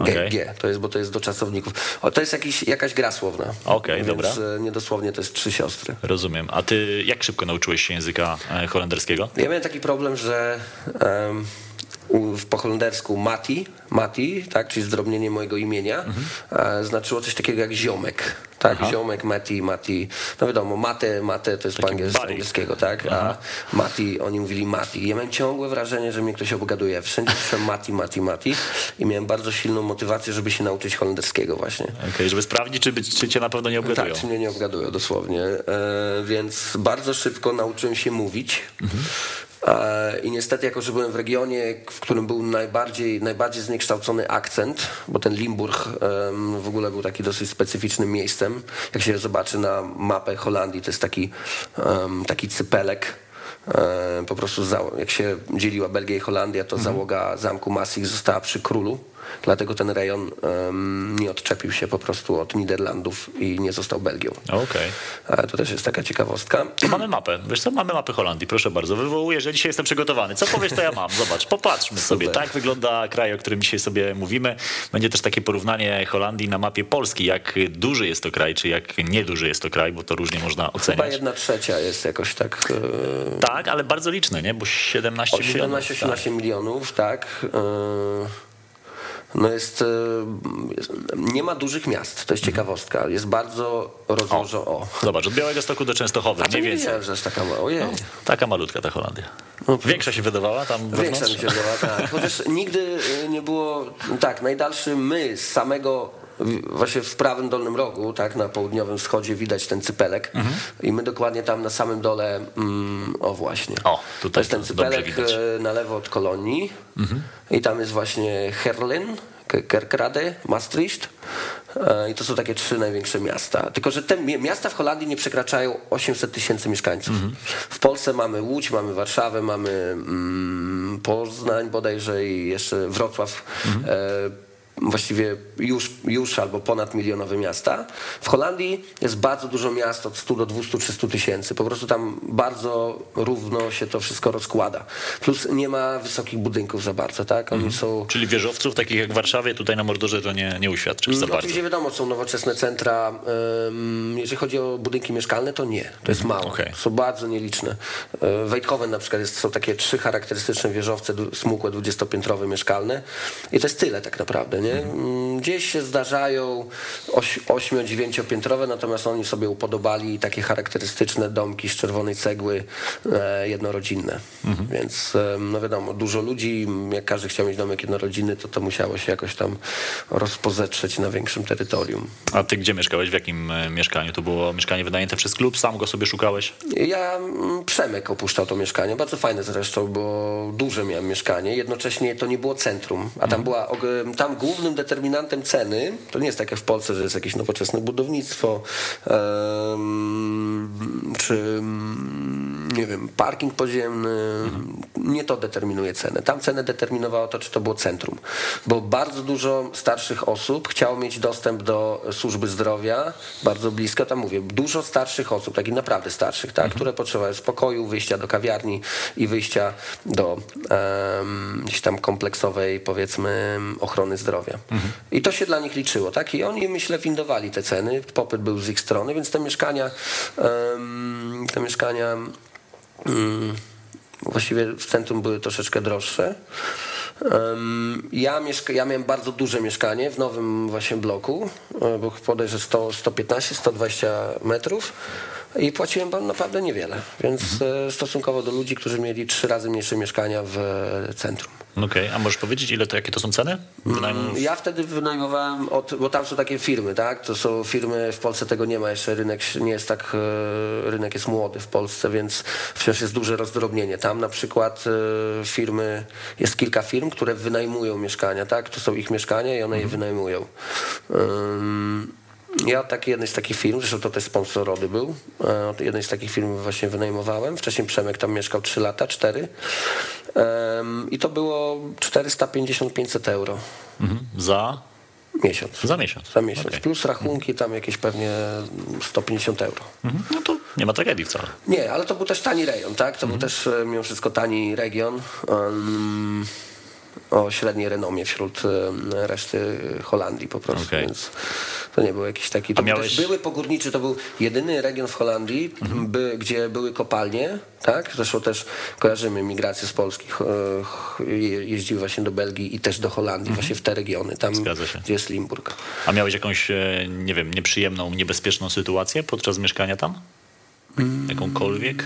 G, okay. G, to jest, bo to jest do czasowników. O, to jest jakiś, jakaś gra słowna. Okej, okay, dobra. E, niedosłownie to jest trzy siostry. Rozumiem. A ty jak szybko nauczyłeś się języka e, holenderskiego? Ja miałem taki problem, że um, po holendersku Mati, Mati, tak, czyli zdrobnienie mojego imienia, mhm. znaczyło coś takiego jak ziomek. Tak, Aha. ziomek, Mati, Mati. No wiadomo, Mate, Mate to jest po angielskiego, tak? A Mati, oni mówili Mati. Ja miałem ciągłe wrażenie, że mnie ktoś obgaduje. Wszędzie słyszałem Mati, Mati, Mati i miałem bardzo silną motywację, żeby się nauczyć holenderskiego właśnie. Okej, okay, żeby sprawdzić, czy, czy cię na pewno nie obgadują. Tak, czy mnie nie obgadują, dosłownie. E, więc bardzo szybko nauczyłem się mówić. Mhm. E, I niestety, jako że byłem w regionie, w którym był najbardziej, najbardziej zniekształcony akcent, bo ten Limburg w ogóle był taki dosyć specyficznym miejscem. Jak się zobaczy na mapę Holandii, to jest taki, taki cypelek. E, po prostu jak się dzieliła Belgia i Holandia, to mhm. załoga zamku Massig została przy królu Dlatego ten rejon um, nie odczepił się po prostu od Niderlandów i nie został Belgią. Okej. Okay. To też jest taka ciekawostka. <clears throat> Mamy mapę. Wiesz co, mamy mapę Holandii, proszę bardzo. Wywołuję, że dzisiaj jestem przygotowany. Co powiesz, to ja mam. Zobacz, popatrzmy sobie. Tak wygląda kraj, o którym dzisiaj sobie mówimy. Będzie też takie porównanie Holandii na mapie Polski. Jak duży jest to kraj, czy jak nieduży jest to kraj, bo to różnie można oceniać. Chyba jedna trzecia jest jakoś tak... Yy... Tak, ale bardzo liczne, nie? Bo 17 milionów. 17-18 tak. milionów, tak. Yy no jest, jest, nie ma dużych miast, to jest mhm. ciekawostka. Jest bardzo rozłożona. O, Zobacz, od Białego Stoku do Częstochowy, A mniej więcej. Nie że taka mała. No, taka malutka ta Holandia. No, Większa się wydawała tam Większa mi się wydawała, tak. Chociaż nigdy nie było, tak, najdalszy my z samego właśnie w prawym dolnym rogu, tak, na południowym wschodzie widać ten cypelek mhm. i my dokładnie tam na samym dole, mm, o właśnie, o, tutaj to jest ten cypelek e, na lewo od kolonii mhm. i tam jest właśnie Herlin, Kerkrade, Maastricht e, i to są takie trzy największe miasta. Tylko, że te miasta w Holandii nie przekraczają 800 tysięcy mieszkańców. W Polsce mamy Łódź, mamy Warszawę, mamy mm, Poznań bodajże i jeszcze Wrocław. E, właściwie już, już albo ponad milionowe miasta. W Holandii jest bardzo dużo miast od 100 do 200-300 tysięcy. Po prostu tam bardzo równo się to wszystko rozkłada. Plus nie ma wysokich budynków za bardzo, tak? Oni mhm. są... Czyli wieżowców takich jak w Warszawie tutaj na Mordorze to nie, nie uświadczysz za no, bardzo. Oczywiście wiadomo, są nowoczesne centra. Jeżeli chodzi o budynki mieszkalne, to nie. To jest mało. Okay. Są bardzo nieliczne. W Weithoven na przykład jest, są takie trzy charakterystyczne wieżowce smukłe, dwudziestopiętrowe mieszkalne i to jest tyle tak naprawdę, nie? Mm, gdzieś się zdarzają 8-9 natomiast oni sobie upodobali takie charakterystyczne domki z czerwonej cegły e, jednorodzinne. Mhm. Więc e, no wiadomo, dużo ludzi, jak każdy chciał mieć domek jednorodzinny, to to musiało się jakoś tam rozpozetrzeć na większym terytorium. A ty gdzie mieszkałeś? W jakim e, mieszkaniu? To było mieszkanie wynajęte przez klub? Sam go sobie szukałeś? Ja mm, Przemek opuszczał to mieszkanie. Bardzo fajne zresztą, bo duże miałem mieszkanie. Jednocześnie to nie było centrum, a tam mhm. była tam głównym determinantem ceny, to nie jest tak jak w Polsce, że jest jakieś nowoczesne budownictwo, czy nie wiem, parking podziemny, nie to determinuje cenę. Tam cenę determinowało to, czy to było centrum, bo bardzo dużo starszych osób chciało mieć dostęp do służby zdrowia, bardzo blisko, tam mówię, dużo starszych osób, takich naprawdę starszych, tak, mhm. które potrzebowały spokoju, wyjścia do kawiarni i wyjścia do um, gdzieś tam kompleksowej, powiedzmy, ochrony zdrowia. Mhm. I to się dla nich liczyło, tak? I oni, myślę, windowali te ceny, popyt był z ich strony, więc te mieszkania, um, te mieszkania właściwie w centrum były troszeczkę droższe. Ja, mieszka, ja miałem bardzo duże mieszkanie w nowym właśnie bloku, e, bo podejrzewam 100, 115, 120 metrów i płaciłem naprawdę niewiele, więc mhm. stosunkowo do ludzi, którzy mieli trzy razy mniejsze mieszkania w centrum. Okej, okay. a możesz powiedzieć, ile to, jakie to są ceny? Wynajmów? Ja wtedy wynajmowałem, od, bo tam są takie firmy, tak? To są firmy, w Polsce tego nie ma jeszcze, rynek nie jest tak, e, rynek jest młody w Polsce, więc wciąż jest duże rozdrobnienie. Tam na przykład e, firmy, jest kilka firm, które wynajmują mieszkania, tak? To są ich mieszkania i one mhm. je wynajmują. Um, ja taki, jednej z takich firm, zresztą to też sponsor Rody był, e, jednej z takich firm właśnie wynajmowałem. Wcześniej Przemek tam mieszkał 3 lata, 4. I to było 450-500 euro. Mhm. Za? Miesiąc. Za miesiąc. Za miesiąc. Okay. Plus rachunki tam jakieś pewnie 150 euro. Mhm. No to nie ma tragedii wcale. Nie, ale to był też tani rejon, tak? To mhm. był też e, mimo wszystko tani region. Um, o średniej renomie wśród reszty Holandii po prostu, okay. więc to nie był jakiś taki... To miałeś... były pogórniczy, to był jedyny region w Holandii, mhm. by, gdzie były kopalnie, tak? Zresztą też kojarzymy migrację z Polski, jeździły właśnie do Belgii i też do Holandii, mhm. właśnie w te regiony, tam gdzie jest Limburg. A miałeś jakąś, e, nie wiem, nieprzyjemną, niebezpieczną sytuację podczas mieszkania tam? Mm. Jakąkolwiek?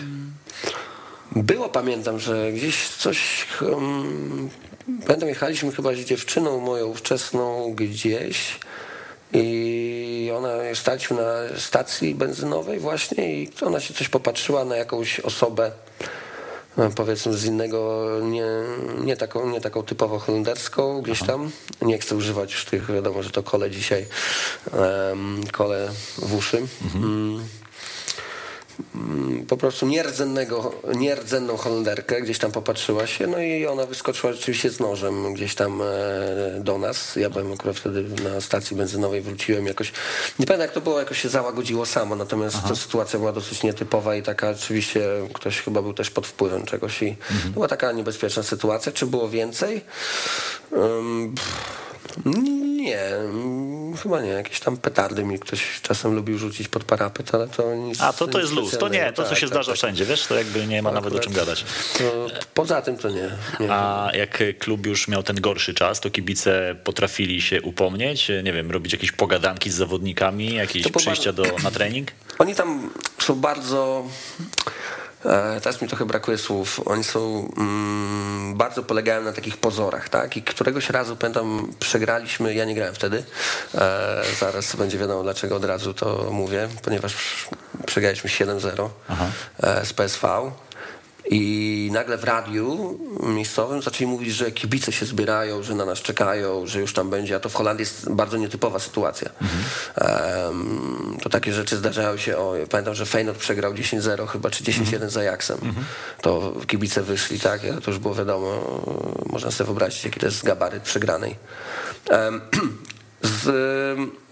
Było, pamiętam, że gdzieś coś... Um, pamiętam, jechaliśmy chyba z dziewczyną moją wczesną gdzieś i ona, staliśmy na stacji benzynowej właśnie i ona się coś popatrzyła na jakąś osobę no, powiedzmy z innego, nie, nie, taką, nie taką typowo holenderską gdzieś tam. Nie chcę używać już tych, wiadomo, że to kole dzisiaj, um, kole w uszy. Mhm. Mm po prostu nierdzennego, nierdzenną Holenderkę, gdzieś tam popatrzyła się, no i ona wyskoczyła rzeczywiście z nożem gdzieś tam e, do nas. Ja byłem akurat wtedy na stacji benzynowej, wróciłem jakoś, nie pamiętam jak to było, jakoś się załagodziło samo, natomiast Aha. ta sytuacja była dosyć nietypowa i taka rzeczywiście ktoś chyba był też pod wpływem czegoś i mhm. była taka niebezpieczna sytuacja. Czy było więcej? Um, nie, chyba nie. Jakieś tam petardy mi ktoś czasem lubił rzucić pod parapet, ale to nic A to to jest luz. To nie, to co tak, się tak, zdarza tak. wszędzie, wiesz, to jakby nie ma nawet o czym gadać. poza tym to nie, nie. A jak klub już miał ten gorszy czas, to kibice potrafili się upomnieć, nie wiem, robić jakieś pogadanki z zawodnikami, jakieś przyjścia do, na trening? Oni tam są bardzo teraz mi trochę brakuje słów. Oni są mm, bardzo polegają na takich pozorach, tak? I któregoś razu pamiętam, przegraliśmy, ja nie grałem wtedy. E, zaraz będzie wiadomo dlaczego od razu to mówię, ponieważ przegraliśmy 7-0 e, z PSV. I nagle w radiu miejscowym zaczęli mówić, że kibice się zbierają, że na nas czekają, że już tam będzie, a to w Holandii jest bardzo nietypowa sytuacja. Mhm. Um, to takie rzeczy zdarzają się, o, pamiętam, że Feyenoord przegrał 10-0 chyba, czy 10-1 mhm. Ajaxem. Mhm. To kibice wyszli, tak, to już było wiadomo, można sobie wyobrazić, jaki to jest gabaryt przegranej. Um, <clears throat> z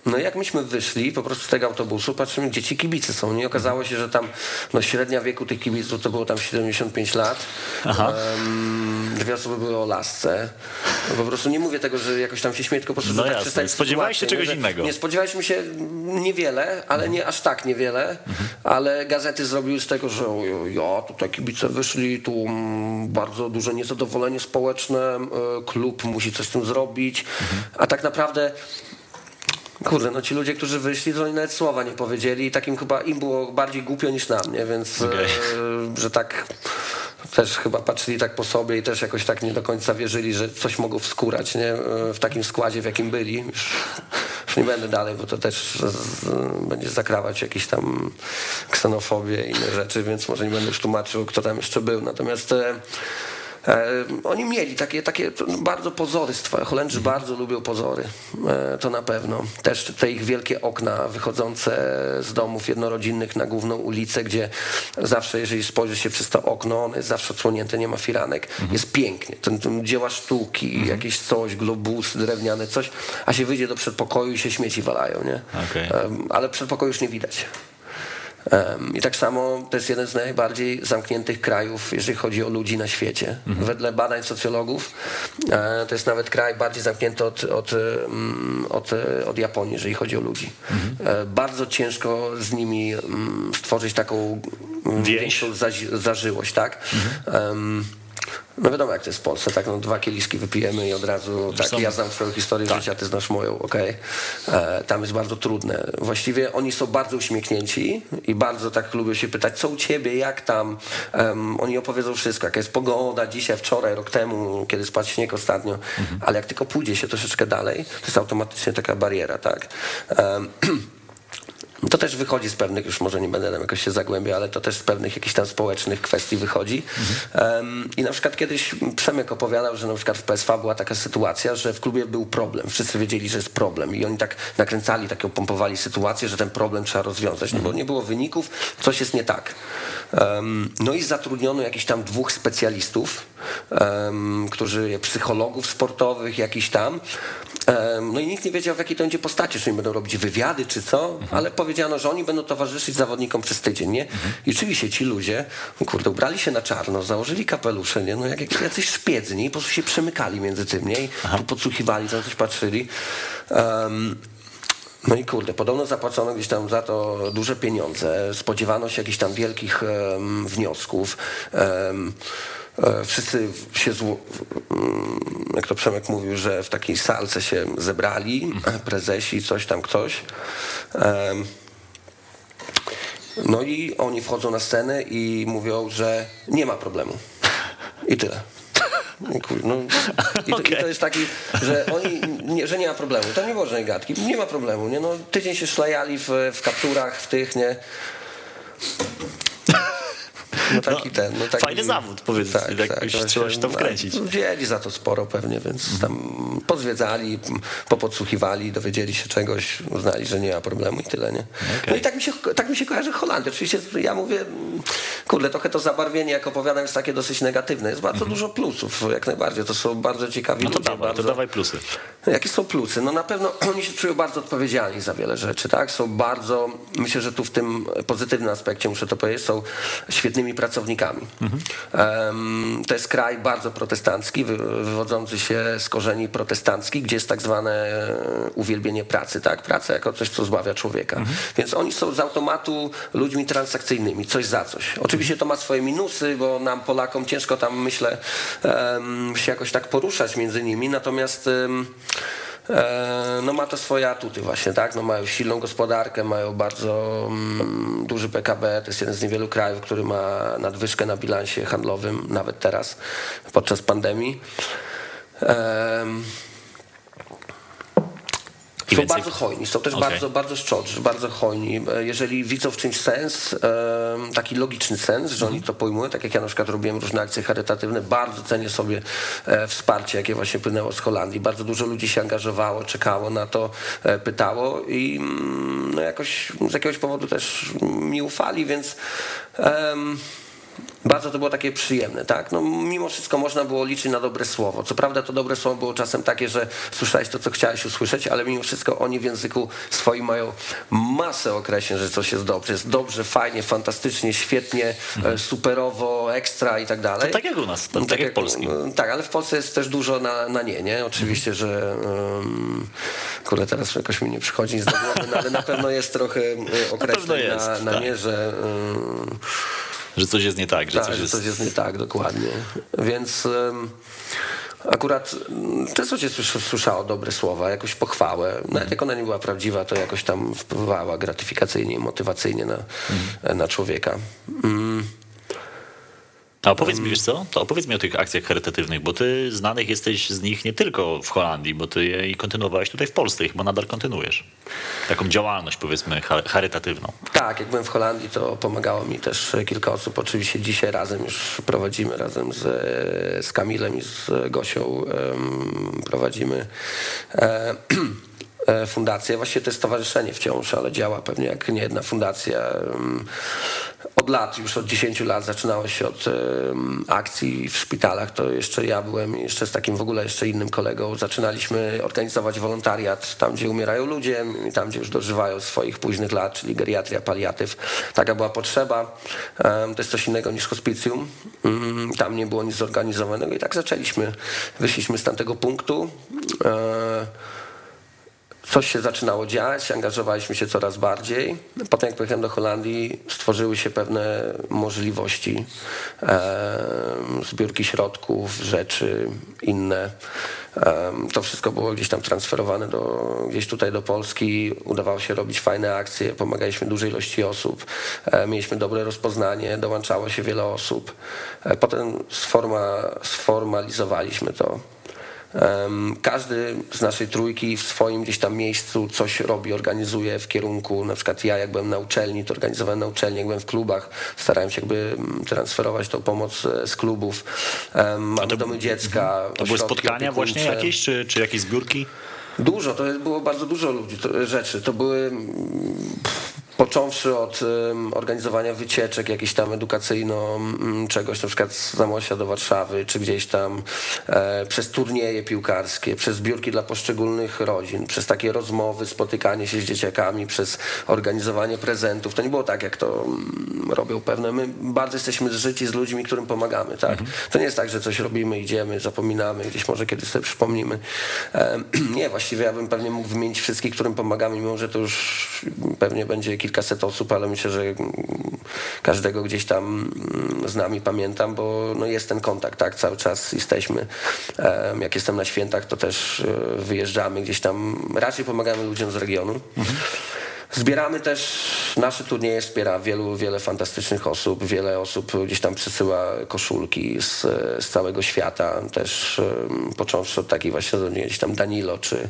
no jak myśmy wyszli po prostu z tego autobusu, patrzymy, gdzie ci kibice są. Nie okazało się, że tam no, średnia wieku tych kibiców to było tam 75 lat. Um, dwie osoby były o lasce. No, po prostu nie mówię tego, że jakoś tam się śmieję, tylko po prostu, no tak Spodziewałeś się czegoś nie, innego. Nie, spodziewaliśmy się niewiele, ale nie aż tak niewiele, mhm. ale gazety zrobiły z tego, że ja, tutaj kibice wyszli, tu mm, bardzo duże niezadowolenie społeczne, e, klub musi coś z tym zrobić, mhm. a tak naprawdę Kurde, no ci ludzie, którzy wyszli, to oni nawet słowa nie powiedzieli i takim chyba im było bardziej głupio niż na mnie, więc okay. e, że tak też chyba patrzyli tak po sobie i też jakoś tak nie do końca wierzyli, że coś mogą wskórać nie? E, w takim składzie, w jakim byli. Już, już nie będę dalej, bo to też z, będzie zakrawać jakieś tam ksenofobię i inne rzeczy, więc może nie będę już tłumaczył, kto tam jeszcze był. Natomiast E, oni mieli takie, takie bardzo pozorystwa. Holendrzy mhm. bardzo lubią pozory, e, to na pewno. Też te ich wielkie okna wychodzące z domów jednorodzinnych na główną ulicę, gdzie zawsze, jeżeli spojrzy się przez to okno, ono jest zawsze odsłonięte, nie ma firanek. Mhm. Jest pięknie. Ten, ten dzieła sztuki, mhm. jakieś coś, globusy drewniane, coś, a się wyjdzie do przedpokoju i się śmieci walają, nie? Okay. Ale przedpokoju już nie widać. I tak samo to jest jeden z najbardziej zamkniętych krajów, jeżeli chodzi o ludzi na świecie. Mhm. Wedle badań socjologów e, to jest nawet kraj bardziej zamknięty od, od, mm, od, od Japonii, jeżeli chodzi o ludzi. Mhm. E, bardzo ciężko z nimi mm, stworzyć taką mm, Więź. większą zażyłość, tak? Mhm. No wiadomo jak to jest w Polsce, tak, no dwa kieliszki wypijemy i od razu, tak, ja znam twoją historię tak. życia, ty znasz moją, okej. Okay. E, tam jest bardzo trudne. Właściwie oni są bardzo uśmiechnięci i bardzo tak lubią się pytać, co u ciebie, jak tam. Um, oni opowiedzą wszystko, jaka jest pogoda dzisiaj, wczoraj, rok temu, kiedy spadł śnieg ostatnio, mhm. ale jak tylko pójdzie się troszeczkę dalej, to jest automatycznie taka bariera, tak. Um, <clears throat> To też wychodzi z pewnych, już może nie będę tam jakoś się zagłębiał, ale to też z pewnych jakichś tam społecznych kwestii wychodzi. Mhm. Um, I na przykład kiedyś Przemek opowiadał, że na przykład w PSV była taka sytuacja, że w klubie był problem. Wszyscy wiedzieli, że jest problem i oni tak nakręcali, taką pompowali sytuację, że ten problem trzeba rozwiązać, no bo nie było wyników, coś jest nie tak. Um, no i zatrudniono jakichś tam dwóch specjalistów, um, którzy, psychologów sportowych, jakiś tam. no i nikt nie wiedział, w jakiej to będzie postaci, czy oni będą robić wywiady, czy co, mhm. ale powiedziano, że oni będą towarzyszyć zawodnikom przez tydzień, nie? Mhm. I oczywiście ci ludzie, kurde, ubrali się na czarno, założyli kapelusze, nie? No jak, jacyś szpiedzy, I po prostu się przemykali między tym, nie? I tu podsłuchiwali, tam coś patrzyli. Um, no i kurde, podobno zapłacono gdzieś tam za to duże pieniądze. Spodziewano się jakichś tam wielkich um, wniosków. Um, Wszyscy się, zło... Jak to Przemek mówił, że w takiej salce się zebrali, mhm. prezesi, coś tam ktoś. No i oni wchodzą na scenę i mówią, że nie ma problemu. I tyle. No, i, to, okay. i, to, jest taki, że oni, nie, że nie ma problemu. To nie było żadnej gadki. Nie ma problemu. Nie? No, tydzień się szlajali w, w kapturach, w tych, nie. No taki ten. No taki, fajny zawód, powiedz, tak, jakoś tak, trzeba się tam wkręcić. No, wzięli za to sporo pewnie, więc tam pozwiedzali, popodsłuchiwali, dowiedzieli się czegoś, uznali, że nie ma problemu i tyle, nie? Okay. No i tak mi, się, tak mi się kojarzy Holandia. Oczywiście ja mówię, kurde, trochę to zabarwienie, jak opowiadam, jest takie dosyć negatywne. Jest bardzo -hmm. dużo plusów, jak najbardziej. To są bardzo ciekawi no to ludzie. Dawaj, bardzo... to dawaj plusy. Jakie są plusy? No na pewno <clears throat> oni się czują bardzo odpowiedzialni za wiele rzeczy, tak? Są bardzo, myślę, że tu w tym pozytywnym aspekcie, muszę to powiedzieć, są pracownikami. Mhm. To jest kraj bardzo protestancki, wywodzący się z korzeni protestanckich, gdzie jest tak zwane e, uwielbienie pracy, tak? Praca jako coś, co zbawia człowieka. Mhm. Więc oni są z automatu ludźmi transakcyjnymi, coś za coś. Oczywiście to ma swoje minusy, bo nam Polakom ciężko tam, myślę, się jakoś tak poruszać między nimi, natomiast no ma to swoje atuty właśnie, tak? No mają silną gospodarkę, mają bardzo mm, duży PKB, to jest jeden z niewielu krajów, który ma nadwyżkę na bilansie handlowym, nawet teraz, podczas pandemii. Um, są więcej... bardzo hojni, są też okay. bardzo, bardzo szczodrzy, bardzo hojni. Jeżeli widzą w czymś sens, taki logiczny sens, że oni mhm. to pojmują, tak jak ja na przykład robiłem różne akcje charytatywne, bardzo cenię sobie e, wsparcie, jakie właśnie płynęło z Holandii. Bardzo dużo ludzi się angażowało, czekało na to, e, pytało i mm, no jakoś z jakiegoś powodu też mi ufali, więc um, bardzo to było takie przyjemne, tak? No, mimo wszystko można było liczyć na dobre słowo. Co prawda to dobre słowo było czasem takie, że słyszałeś to, co chciałeś usłyszeć, ale mimo wszystko oni w języku swoim mają masę określeń, że coś jest dobrze. Jest dobrze, fajnie, fantastycznie, świetnie, mhm. superowo, ekstra i tak dalej. To tak jak u nas, tak, tak jak w Polskim. No, tak, ale w Polsce jest też dużo na, na nie, nie? Oczywiście, mhm. że um, kurde, teraz jakoś mi nie przychodzi nic do głowy, no, ale na pewno jest trochę e, określeń na, na, na tak. nie, że... Um, że coś jest nie tak. Że, tak, coś, że jest... coś jest nie tak, dokładnie. Więc um, akurat często się słyszało dobre słowa, jakąś pochwałę. Nawet jak ona nie była prawdziwa, to jakoś tam wpływała gratyfikacyjnie, motywacyjnie na, mm. na człowieka. Mm. A opowiedz mi, wiesz co, to opowiedz mi o tych akcjach charytatywnych, bo ty znanych jesteś z nich nie tylko w Holandii, bo ty je kontynuowałeś tutaj w Polsce chyba nadal kontynuujesz. Taką działalność powiedzmy charytatywną. Tak, jak byłem w Holandii, to pomagało mi też kilka osób. Oczywiście dzisiaj razem już prowadzimy, razem z, z Kamilem i z Gosią um, prowadzimy E, <clears throat> fundację. Właściwie to jest stowarzyszenie wciąż, ale działa pewnie jak nie jedna fundacja. Od lat, już od 10 lat zaczynało się od akcji w szpitalach. To jeszcze ja byłem, jeszcze z takim w ogóle jeszcze innym kolegą. Zaczynaliśmy organizować wolontariat tam, gdzie umierają ludzie i tam, gdzie już dożywają swoich późnych lat, czyli geriatria, paliatyw. Taka była potrzeba. To jest coś innego niż hospicjum. Mm, tam nie było nic zorganizowanego i tak zaczęliśmy. Wyszliśmy z tamtego punktu. Coś się zaczynało dziać, angażowaliśmy się coraz bardziej. Potem jak pojechałem do Holandii, stworzyły się pewne możliwości e, zbiórki środków, rzeczy inne. E, to wszystko było gdzieś tam transferowane do, gdzieś tutaj do Polski. Udawało się robić fajne akcje, pomagaliśmy dużej ilości osób, e, mieliśmy dobre rozpoznanie, dołączało się wiele osób. E, potem sforma, sformalizowaliśmy to każdy z naszej trójki w swoim gdzieś tam miejscu coś robi, organizuje w kierunku, na przykład ja jak byłem na uczelni, to organizowałem na uczelni, jak byłem w klubach, starałem się jakby mm, transferować tą pomoc e, z klubów. Mamy to, domy dziecka. To były spotkania właśnie jakieś, czy, czy jakieś zbiórki? Dużo, to było bardzo dużo ludzi, to, rzeczy. To były mm, począwszy od organizowania wycieczek jakichś tam edukacyjno um, czegoś, na przykład z Zamosia do Warszawy, czy gdzieś tam e, przez turnieje piłkarskie, przez zbiórki dla poszczególnych rodzin, przez takie rozmowy, spotykanie się z dzieciakami, przez organizowanie prezentów. To nie było tak, jak to um, robią pewne. My bardzo jesteśmy zżyci z ludźmi, którym pomagamy. Tak? Mhm. To nie jest tak, że coś robimy, idziemy, zapominamy, gdzieś może kiedyś sobie przypomnimy. <clears throat> Nie, właściwie ja bym pewnie mógł wymienić wszystkich, którym pomagamy, mimo że to już pewnie będzie kilka kilkaset osób, ale myślę, że każdego gdzieś tam mm, z nami pamiętam, bo no jest ten kontakt, tak, cały czas jesteśmy. Jak jestem na świętach, to też e, wyjeżdżamy gdzieś tam, raczej pomagamy ludziom z regionu. Mhm. Zbieramy też, nasze turnieje wspiera wielu, wiele fantastycznych osób, wiele osób gdzieś tam przysyła koszulki z, z całego świata, też um, począwszy od takich właśnie gdzieś tam Danilo, czy,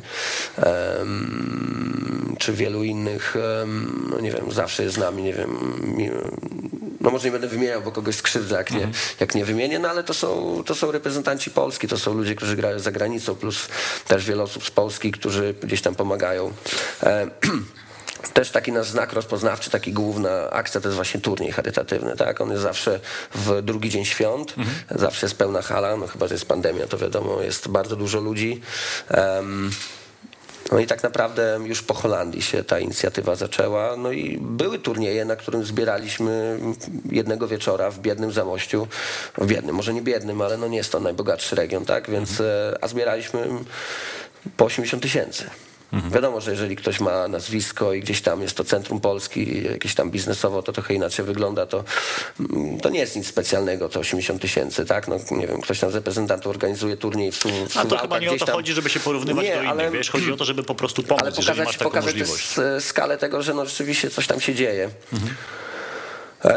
um, czy wielu innych, um, no nie wiem, zawsze jest z nami, nie wiem, no może nie będę wymieniał, bo kogoś skrzywdzę, jak nie, jak nie wymienię, no ale to są, to są reprezentanci Polski, to są ludzie, którzy grają za granicą, plus też wiele osób z Polski, którzy gdzieś tam pomagają. E, <clears throat> też taki nasz znak rozpoznawczy, taki główna akcja to jest właśnie turniej charytatywny, tak? On jest zawsze w drugi dzień świąt, zawsze jest pełna hala, no chyba, że jest pandemia, to wiadomo, jest bardzo dużo ludzi. Em, no i tak naprawdę już po Holandii się ta inicjatywa zaczęła. No i były turnieje, na którym zbieraliśmy jednego wieczora w biednym Zamościu. W biednym, może nie biednym, ale no nie jest to najbogatszy region, tak? Więc, e, a zbieraliśmy po 80 tysięcy. Wiadomo, że jeżeli ktoś ma nazwisko i gdzieś tam jest to centrum Polski, jakieś tam biznesowo to trochę inaczej wygląda, to, mm, to nie jest nic specjalnego, to 80 tysięcy, tak? No nie wiem, ktoś tam z reprezentantów organizuje turniej w, Su- w A to Suwałkach chyba nie o to tam. chodzi, żeby się porównywać Nie, do innych, ale- wiesz? Chodzi o to, żeby po prostu pomóc, Ale pokazać, masz taką pokazać możliwość. skalę tego, że no rzeczywiście coś tam się dzieje. E,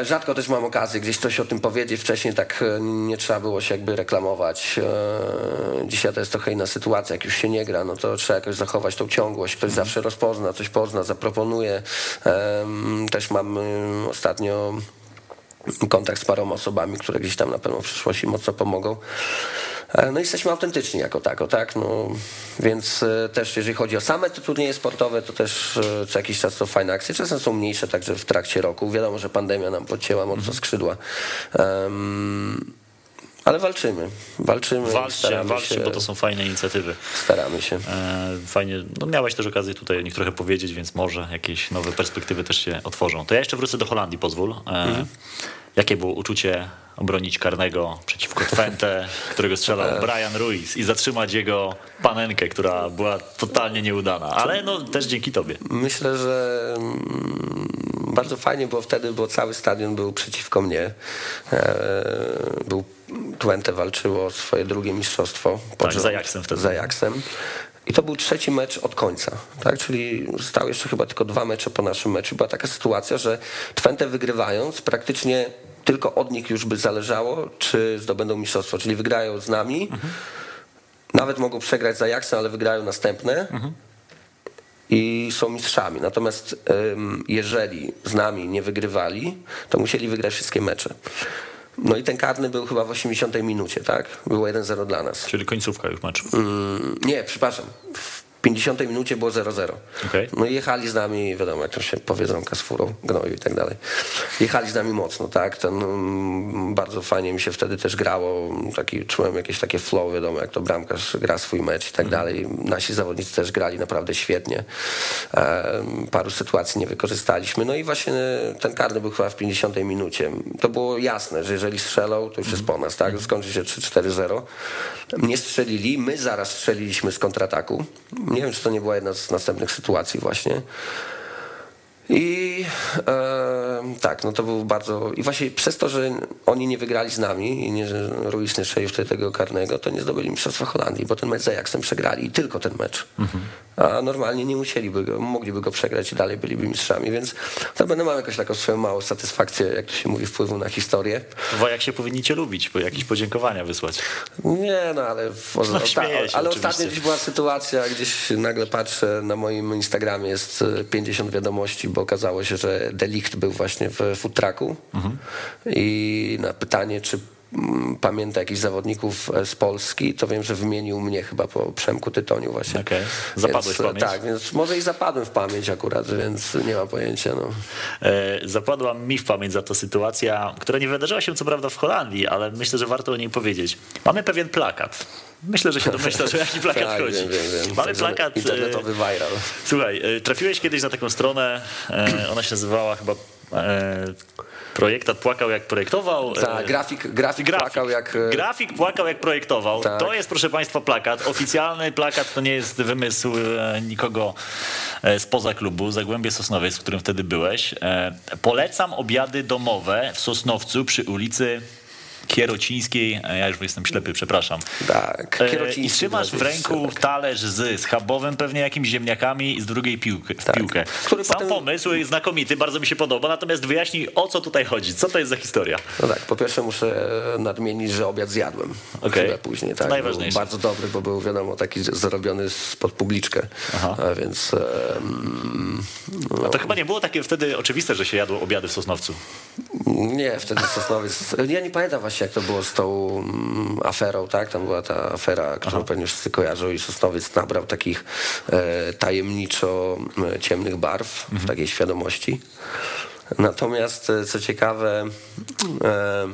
Rzadko też mam okazję gdzieś coś o tym powiedzieć. Wcześniej tak e, nie trzeba było się jakby reklamować. E, Dzisiaj to jest trochę inna sytuacja. Jak już się nie gra, no to trzeba jakoś zachować tą ciągłość. Ktoś zawsze rozpozna, coś pozna, zaproponuje. Też mam y, ostatnio kontakt z paroma osobami, które gdzieś tam na pewno w przyszłości mocno pomogą. E, No jesteśmy autentyczni jako tako, tak? No, więc e, też jeżeli chodzi o same te turnieje sportowe, to też e, co jakiś czas są fajne akcje. Czasem są mniejsze także w trakcie roku. Wiadomo, że pandemia nam podcięła mocno skrzydła. Em, ale walczymy. Walczymy. Walczcie, walczcie, się, bo to są fajne inicjatywy. Staramy się. Fajnie, no miałeś też okazję tutaj o nich trochę powiedzieć, więc może jakieś nowe perspektywy też się otworzą. To ja jeszcze wrócę do Holandii, pozwól. Mhm. Jakie było uczucie obronić karnego przeciwko Twente, którego strzelał Brian Ruiz i zatrzymać jego panenkę, która była totalnie nieudana, ale no też dzięki tobie. Myślę, że mm, bardzo fajnie było wtedy, bo cały stadion był przeciwko mnie. E, Był Twente walczyło o swoje drugie mistrzostwo. Tak, z rząd. Ajaxem wtedy. Z Ajaxem. I to był trzeci mecz od końca, tak? Czyli zostały jeszcze chyba tylko dwa mecze po naszym meczu. Była taka sytuacja, że Twente wygrywając praktycznie tylko od nich już by zależało, czy zdobędą mistrzostwo, czyli wygrają z nami. Nawet mogą przegrać z Ajaxem, ale wygrają następne i są mistrzami. Natomiast jeżeli z nami nie wygrywali, to musieli wygrać wszystkie mecze. No i ten karny był chyba w 80 minucie, tak? Było 1-0 dla nas. Czyli końcówka już meczu. Mm, nie, przepraszam. W 50 minucie było 0-0. Okej. No i jechali z nami, wiadomo, jak to się powiedzonka z furą, gnoju i tak dalej. Jechali z nami mocno, tak? Ten, mm, bardzo fajnie mi się wtedy też grało. Taki, czułem jakieś takie flow, wiadomo, jak to bramkarz gra swój mecz i tak dalej. Nasi zawodnicy też grali naprawdę świetnie. E, paru sytuacji nie wykorzystaliśmy. No i właśnie ten karny był chyba w 50 minucie. To było jasne, że jeżeli strzelą, to już jest po nas, tak? Skończy się 3-4-0. Nie strzelili, my zaraz strzeliliśmy z kontrataku. Nie wiem, czy to nie była jedna z następnych sytuacji właśnie. I e, tak, no to był bardzo. I właśnie przez to, że oni nie wygrali z nami i nie, że Ruiz nie strzelił wtedy tego karnego, to nie zdobyli Mistrzostwa Holandii, bo ten mecz z Ajaxem przegrali i tylko ten mecz. A normalnie nie musieliby go, mogliby go przegrać i dalej byliby mistrzami, więc to będę miał jakąś taką swoją małą satysfakcję, jak to się mówi, wpływu na historię. Bo jak się powinni cię lubić, bo jakieś podziękowania wysłać. Nie, no ale, No, ta, się ale ostatnio gdzieś była sytuacja, gdzieś nagle patrzę na moim Instagramie jest e, 50 wiadomości, bo okazało się, że Delikt był właśnie w food trucku Mhm. i na pytanie, czy mm, pamięta jakichś zawodników e, z Polski, to wiem, że wymienił mnie chyba po Przemku Tytoniu właśnie. Okej. Zapadłeś w więc, e, pamięć? Tak, więc może i zapadłem w pamięć akurat, więc nie mam pojęcia. No. E, Zapadła mi w pamięć za to sytuacja, która nie wydarzyła się co prawda w Holandii, ale myślę, że warto o niej powiedzieć. Mamy pewien plakat. Myślę, że się domyślasz, o jaki plakat tak, chodzi. wiem, wiem. Mamy plakat. e, Internetowy viral. Słuchaj, e, trafiłeś kiedyś na taką stronę, e, ona się nazywała chyba e, Projektat płakał jak projektował. Tak, E, grafik, grafik, płakał jak... e, Grafik płakał jak projektował. Tak. To jest, proszę Państwa, plakat. Oficjalny plakat to nie jest wymysł e, nikogo e, spoza klubu. Zagłębie Sosnowiec, w którym wtedy byłeś. E, Polecam obiady domowe w Sosnowcu przy ulicy Kierocińskiej. Ja już jestem ślepy, przepraszam. Tak, I trzymasz w ręku talerz z schabowym, pewnie jakimiś ziemniakami i z drugiej piłkę. Tak. piłkę. Który Sam potem... pomysł znakomity, bardzo mi się podoba, natomiast wyjaśnij, o co tutaj chodzi. Co to jest za historia? No tak, po pierwsze muszę nadmienić, że obiad zjadłem. Okay. później. Tak, najważniejsze. bardzo dobry, bo był wiadomo taki zrobiony spod publiczkę, Aha. A więc... no. A to chyba nie było takie wtedy oczywiste, że się jadło obiady w Sosnowcu. Nie, wtedy Sosnowiec... Ja nie pamiętam właśnie, jak to było z tą mm, aferą, tak? Tam była ta afera, którą Aha. pewnie wszyscy kojarzą i Sosnowiec nabrał takich e, tajemniczo e, ciemnych barw mhm. w takiej świadomości. Natomiast, e, co ciekawe... E,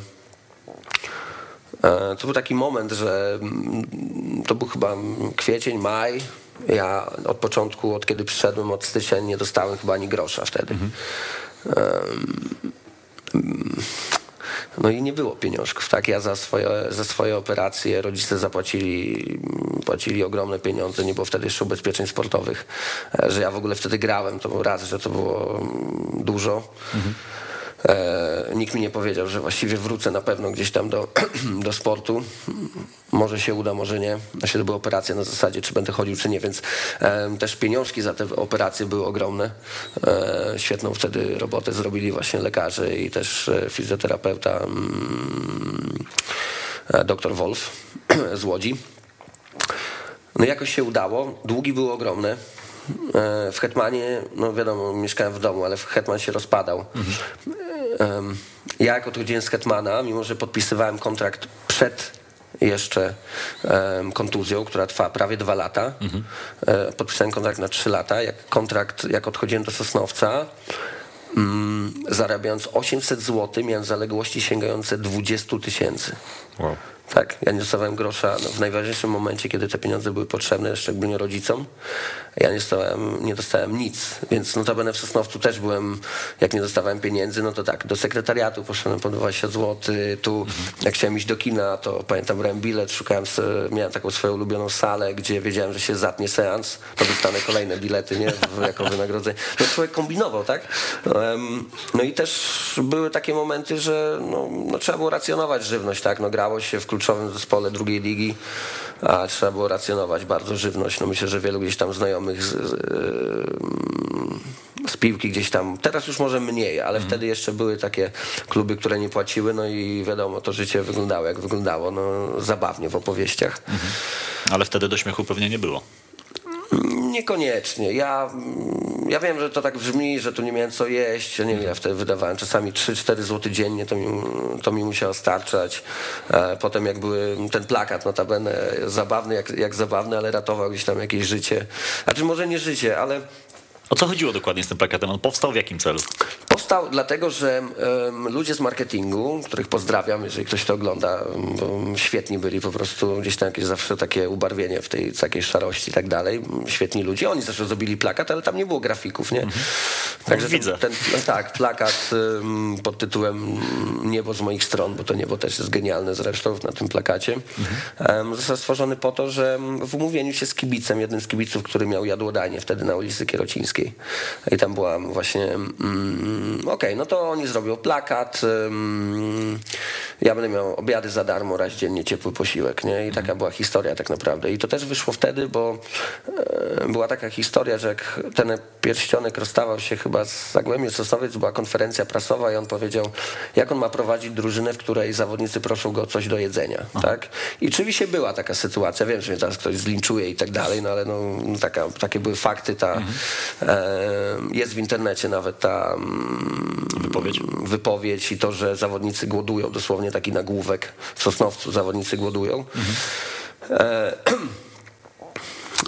e, to był taki moment, że mm, to był chyba kwiecień, maj. Ja od początku, od kiedy przyszedłem od stycznia, nie dostałem chyba ani grosza wtedy. Mhm. No i nie było pieniążków, tak? Ja za swoje, za swoje operacje rodzice zapłacili płacili ogromne pieniądze, nie było wtedy jeszcze ubezpieczeń sportowych, e, że ja w ogóle wtedy grałem, to był raz, że to było mm, dużo. Mhm. E, nikt mi nie powiedział, że właściwie wrócę na pewno gdzieś tam do, <clears throat> do sportu. Może się uda, może nie. Znaczy to była operacja na zasadzie, czy będę chodził, czy nie, więc e, też pieniążki za te operacje były ogromne. E, świetną wtedy robotę zrobili właśnie lekarze i też e, fizjoterapeuta mm, e, dr Wolf <clears throat> z Łodzi. No jakoś się udało. Długi były ogromne. W Hetmanie, no wiadomo, mieszkałem w domu, ale Hetman się rozpadał. Mhm. Ja jak odchodziłem z Hetmana, mimo że podpisywałem kontrakt przed jeszcze kontuzją, która trwa prawie dwa lata. Mhm. E, podpisałem kontrakt na trzy lata. Jak kontrakt, jak odchodziłem do Sosnowca, um, zarabiając 800 zł, miałem zaległości sięgające 20 tysięcy. Wow. Tak, ja nie dostawałem grosza no, w najważniejszym momencie, kiedy te pieniądze były potrzebne, szczególnie rodzicom. Ja nie dostałem, nie dostałem nic, więc notabene w Sosnowcu też byłem, jak nie dostawałem pieniędzy, no to tak, do sekretariatu poszedłem po 20 zł, tu jak chciałem iść do kina, to pamiętam, brałem bilet, szukałem, miałem taką swoją ulubioną salę, gdzie wiedziałem, że się zatnie seans, to dostanę kolejne bilety, nie, jako wynagrodzenie. No człowiek kombinował, tak? No i też były takie momenty, że no, no trzeba było racjonować żywność, tak? No grało się w kluczowym zespole drugiej ligi, a trzeba było racjonować bardzo żywność. No myślę, że wielu gdzieś tam znajomych z, z piłki gdzieś tam, teraz już może mniej, ale mm. wtedy jeszcze były takie kluby, które nie płaciły, no i wiadomo, to życie wyglądało jak wyglądało, no zabawnie w opowieściach. Mm -hmm. Ale wtedy do śmiechu pewnie nie było. Niekoniecznie. Ja, ja wiem, że to tak brzmi, że tu nie miałem co jeść. Nie wiem, ja wtedy wydawałem czasami 3-4 zł dziennie, to mi, to mi musiało starczać. E, potem jak były ten plakat, notabene zabawny, jak, jak zabawny, ale ratował gdzieś tam jakieś życie. Znaczy może nie życie, ale o co chodziło dokładnie z tym plakatem? On powstał w jakim celu? Powstał dlatego, że um, ludzie z marketingu, których pozdrawiam, jeżeli ktoś to ogląda, um, świetni byli po prostu, gdzieś tam jakieś zawsze takie ubarwienie w tej takiej szarości i tak dalej. Świetni ludzie. Oni zresztą zrobili plakat, ale tam nie było grafików, nie? Mhm. Także widzę. Ten, no tak, plakat um, pod tytułem Niebo z moich stron, bo to niebo też jest genialne zresztą na tym plakacie. Mhm. został stworzony po to, że w umówieniu się z kibicem, jednym z kibiców, który miał jadłodanie wtedy na ulicy Kierocińskiej, i tam byłam właśnie, mm, okej, okay, no to oni zrobią plakat, mm, ja będę miał obiady za darmo, raz dziennie ciepły posiłek, nie? I taka była historia tak naprawdę. I to też wyszło wtedy, bo e, była taka historia, że jak ten pierścionek rozstawał się chyba z Zagłębiem Sosnowiec, była konferencja prasowa i on powiedział, jak on ma prowadzić drużynę, w której zawodnicy proszą go o coś do jedzenia, tak? I oczywiście była taka sytuacja, wiem, że mnie teraz ktoś zlinczuje i tak dalej, no ale no, taka, takie były fakty, ta, mhm. Jest w internecie nawet ta mm, wypowiedź. wypowiedź i to, że zawodnicy głodują, dosłownie taki nagłówek w Sosnowcu, zawodnicy głodują. Mhm.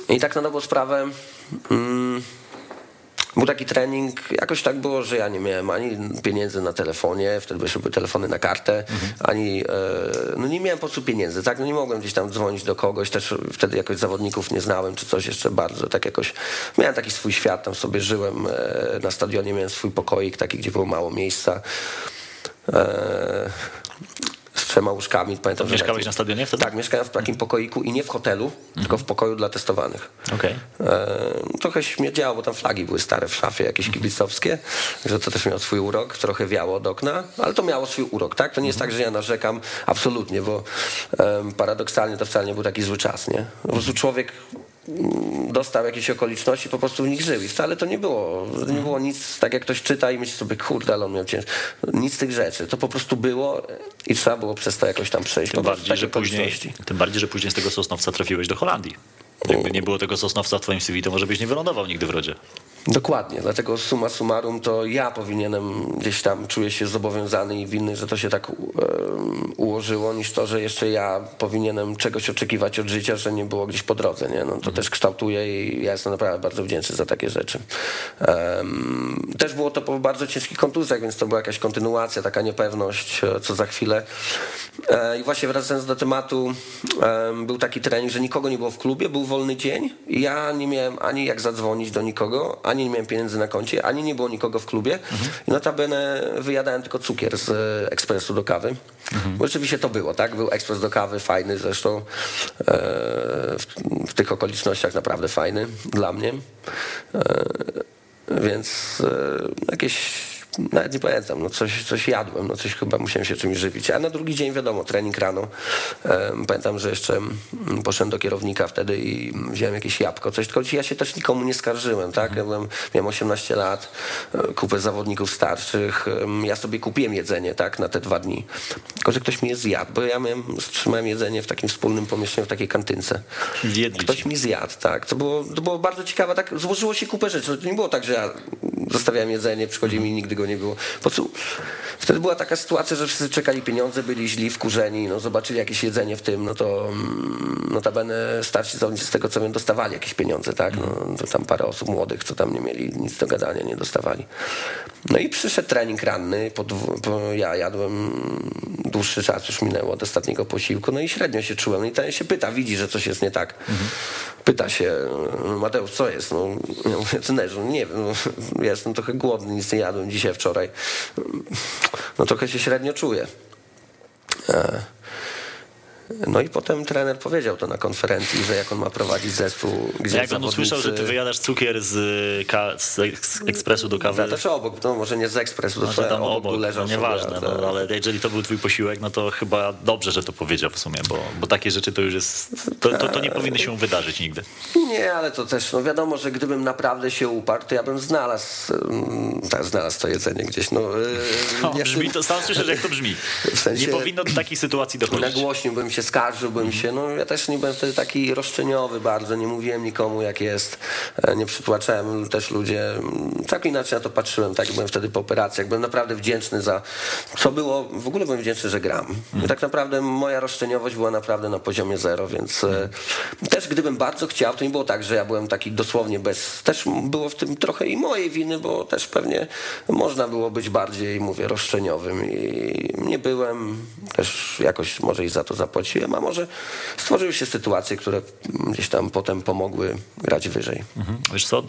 <clears throat> I tak na dobrą sprawę mm, był taki trening, jakoś tak było, że ja nie miałem ani pieniędzy na telefonie, wtedy były telefony na kartę, mhm. ani, e, no nie miałem po prostu pieniędzy, tak, no nie mogłem gdzieś tam dzwonić do kogoś, też wtedy jakoś zawodników nie znałem, czy coś jeszcze bardzo, tak jakoś, miałem taki swój świat, tam sobie żyłem, e, na stadionie miałem swój pokoik taki, gdzie było mało miejsca. Trzema łóżkami. Pamiętam, Mieszkałeś na stadionie wtedy? Tak, mieszkałem w takim pokoiku i nie w hotelu, tylko w pokoju dla testowanych. Okej. E, trochę śmierdziało, bo tam flagi były stare w szafie, jakieś kibicowskie, że to też miało swój urok, trochę wiało od okna, ale to miało swój urok, tak? To nie jest tak, że ja narzekam, absolutnie, bo paradoksalnie to wcale nie był taki zły czas, nie? Po prostu człowiek dostał jakieś okoliczności, po prostu w nich żył i wcale to nie było, nie było nic, tak jak ktoś czyta i myśli sobie, kurde, ale on miał ciężko. Nic z tych rzeczy, to po prostu było i trzeba było przez to jakoś tam przejść. Tym bardziej, że później, tym bardziej, że później z tego Sosnowca trafiłeś do Holandii. Jakby nie było tego Sosnowca w twoim CV, to może byś nie wylądował nigdy w Rodzie. Dokładnie, dlatego summa summarum to ja powinienem gdzieś tam czuję się zobowiązany i winny, że to się tak um, ułożyło, niż to, że jeszcze ja powinienem czegoś oczekiwać od życia, że nie było gdzieś po drodze. Nie? No, to też kształtuje i ja jestem naprawdę bardzo wdzięczny za takie rzeczy. Um, też było to po bardzo ciężkich kontuzjach, więc to była jakaś kontynuacja, taka niepewność, e, co za chwilę. E, I właśnie wracając do tematu, em, był taki trening, że nikogo nie było w klubie, był wolny dzień i ja nie miałem ani jak zadzwonić do nikogo, ani nie miałem pieniędzy na koncie, ani nie było nikogo w klubie. I notabene wyjadałem tylko cukier z e, ekspresu do kawy. Bo rzeczywiście to było, tak? Był ekspres do kawy, fajny zresztą. E, w, w tych okolicznościach naprawdę fajny dla mnie. E, więc e, jakieś nawet nie pamiętam, no coś, coś jadłem, no coś chyba musiałem się czymś żywić. A na drugi dzień wiadomo, trening rano. Pamiętam, że jeszcze mm, poszedłem do kierownika wtedy i wziąłem jakieś jabłko, coś, tylko ja się też nikomu nie skarżyłem, tak? Ja byłem, miałem 18 lat, e, kupę zawodników starszych, ja sobie kupiłem jedzenie, tak, na te dwa dni. Tylko, że ktoś mi je zjadł, bo ja miałem, trzymałem jedzenie w takim wspólnym pomieszczeniu, w takiej kantynce. Ktoś mi zjadł, tak. To było, to było bardzo ciekawe, tak złożyło się kupę rzeczy. To nie było tak, że ja zostawiałem jedzenie, przychodził mi nigdy go nie było. Po co? Wtedy była taka sytuacja, że wszyscy czekali pieniądze, byli źli, wkurzeni, no zobaczyli jakieś jedzenie w tym, no to mm, notabene starsi zawodnicy z tego co wiem dostawali jakieś pieniądze, tak, no to tam parę osób młodych, co tam nie mieli nic do gadania, nie dostawali. No i przyszedł trening ranny, po, dwu- po, ja jadłem dłuższy czas już minęło od ostatniego posiłku, no i średnio się czułem. No I ten się pyta, widzi, że coś jest nie tak. Pyta się, Mateusz, co jest? No, ja mówię, trenerze, no nie wiem, no, ja jestem trochę głodny, nic nie jadłem dzisiaj, wczoraj. No trochę się średnio czuję. E, No i potem trener powiedział to na konferencji, że jak on ma prowadzić zespół, gdzie Jak on usłyszał, że ty wyjadasz cukier z, z eks- ekspresu do kawy, też obok, no może nie z ekspresu, swoje tam obok, obok, leżał no sobie, nieważne, a no, ale jeżeli to był twój posiłek, no to chyba dobrze, że to powiedział w sumie, bo, bo takie rzeczy to już jest, to, to, to nie powinny się wydarzyć nigdy. Nie, ale to też, no wiadomo, że gdybym naprawdę się uparł, to ja bym znalazł, mm, tak, znalazł to jedzenie gdzieś, no. <laughs> No, brzmi to, sam słyszę, że jak to brzmi. W sensie- Nie powinno do takich sytuacji dochodzić. Nagłośnił bym się, skarżył bym się. No ja też nie byłem wtedy taki roszczeniowy bardzo, nie mówiłem nikomu jak jest, e, nie przytłaczałem też ludzie. mm, Tak inaczej na to patrzyłem, tak byłem wtedy po operacjach. Byłem naprawdę wdzięczny za, co było, w ogóle byłem wdzięczny, że gram. I tak naprawdę moja roszczeniowość była naprawdę na poziomie zero, więc e, też gdybym bardzo chciał, to nie było tak, że ja byłem taki dosłownie bez, też było w tym trochę i mojej winy, bo też pewnie można było być bardziej, mówię, roszczeniowym i nie byłem, też jakoś może i za to zapłaciłem, a może stworzyły się sytuacje, które gdzieś tam potem pomogły grać wyżej. Mhm. Wiesz co,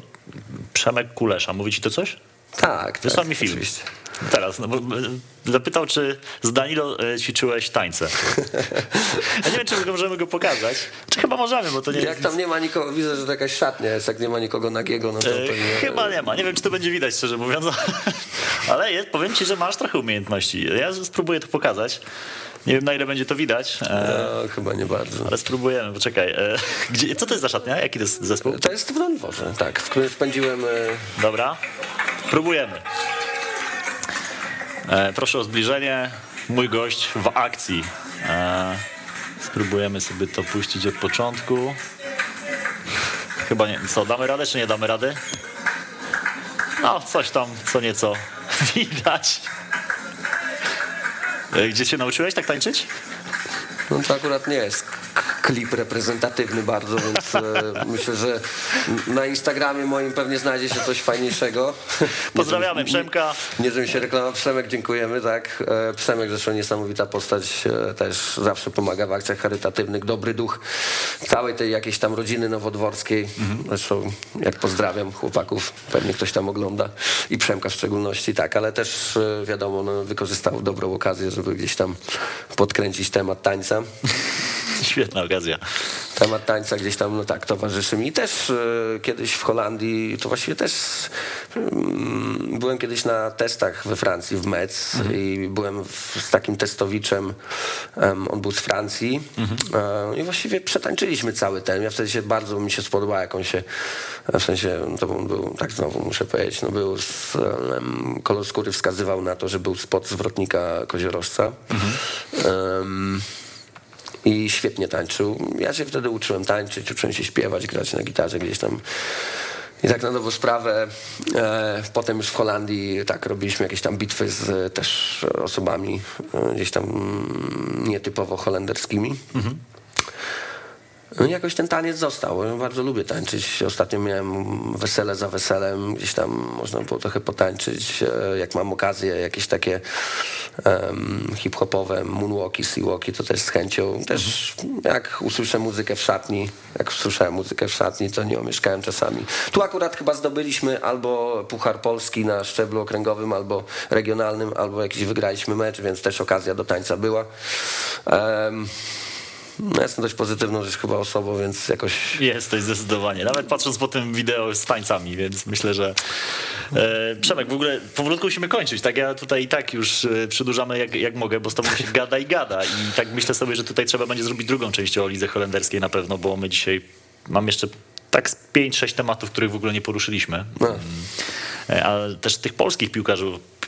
Przemek Kulesza, mówi ci to coś? Tak, Wysłał tak, mi film. oczywiście. Teraz, no bo e, zapytał, czy z Danilo e, ćwiczyłeś tańce. Ja nie wiem, czy możemy go pokazać. Czy chyba możemy, bo to nie Jak tam nie ma nikogo, widzę, że to jakaś szatnia jest, jak nie ma nikogo nagiego, no to E, pewnie... Chyba nie ma. Nie wiem, czy to będzie widać, szczerze mówiąc. <laughs> Ale jest, powiem ci, że masz trochę umiejętności. Ja spróbuję to pokazać. Nie wiem, na ile będzie to widać, e, No, chyba nie bardzo. ale spróbujemy. Poczekaj. e, Gdzie, co to jest za szatnia? Jaki to jest zespół? To jest w Donworze, tak, w którym spędziłem... e, Dobra. Próbujemy. Proszę o zbliżenie. Mój gość w akcji. Spróbujemy sobie to puścić od początku. Chyba nie. Co, damy radę, czy nie damy rady? No, coś tam, co nieco <laughs> widać. E, Gdzie się nauczyłeś tak tańczyć? No to akurat nie jest klip reprezentatywny bardzo, więc e, myślę, że na Instagramie moim pewnie znajdzie się coś fajniejszego. <laughs> Pozdrawiamy Przemka. Nie, nie żebym się reklamował. Przemek, dziękujemy, tak. E, Przemek zresztą niesamowita postać, e, też zawsze pomaga w akcjach charytatywnych, dobry duch całej tej jakiejś tam rodziny nowodworskiej. Mhm. Zresztą jak pozdrawiam chłopaków, pewnie ktoś tam ogląda i Przemka w szczególności, tak, ale też wiadomo, no, wykorzystał dobrą okazję, żeby gdzieś tam podkręcić temat tańca. <laughs> <laughs> Świetna okazja. Temat tańca gdzieś tam, no tak, towarzyszy mi. Też e, kiedyś w Holandii, to właściwie też mm, byłem kiedyś na testach we Francji, w Metz mhm. i byłem w, z takim testowiczem, um, on był z Francji mhm. e, i właściwie przetańczyliśmy cały ten. Ja wtedy się bardzo mi się spodobała, jak on się, w sensie, to był, tak znowu muszę powiedzieć, no był z, um, kolor skóry wskazywał na to, że był spod zwrotnika koziorożca. Mhm. Um, i świetnie tańczył. Ja się wtedy uczyłem tańczyć, uczyłem się śpiewać, grać na gitarze gdzieś tam. I tak na nową sprawę, e, potem już w Holandii tak robiliśmy jakieś tam bitwy z też osobami e, gdzieś tam mm, nietypowo holenderskimi. Mhm. No jakoś ten taniec został. Ja bardzo lubię tańczyć. Ostatnio miałem wesele za weselem, gdzieś tam można było trochę potańczyć. E, jak mam okazję, jakieś takie um, hip-hopowe moonwalki, seawalki, to też z chęcią. Też jak usłyszę muzykę w szatni, jak usłyszałem muzykę w szatni, to nie omieszkałem czasami. Tu akurat chyba zdobyliśmy albo Puchar Polski na szczeblu okręgowym, albo regionalnym, albo jakiś wygraliśmy mecz, więc też okazja do tańca była. Um, no, jestem dość pozytywną rzecz chyba osobą, więc jakoś... Jesteś zdecydowanie. Nawet patrząc po tym wideo z tańcami, więc myślę, że... E, Przemek, w ogóle powolutku musimy kończyć. Tak ja tutaj i tak już e, przedłużamy jak, jak mogę, bo z tobą się gada i gada. I tak myślę sobie, że tutaj trzeba będzie zrobić drugą część o lidze holenderskiej na pewno, bo my dzisiaj... Mam jeszcze tak z 5-6 tematów, których w ogóle nie poruszyliśmy. No. Ale też tych polskich piłkarzy,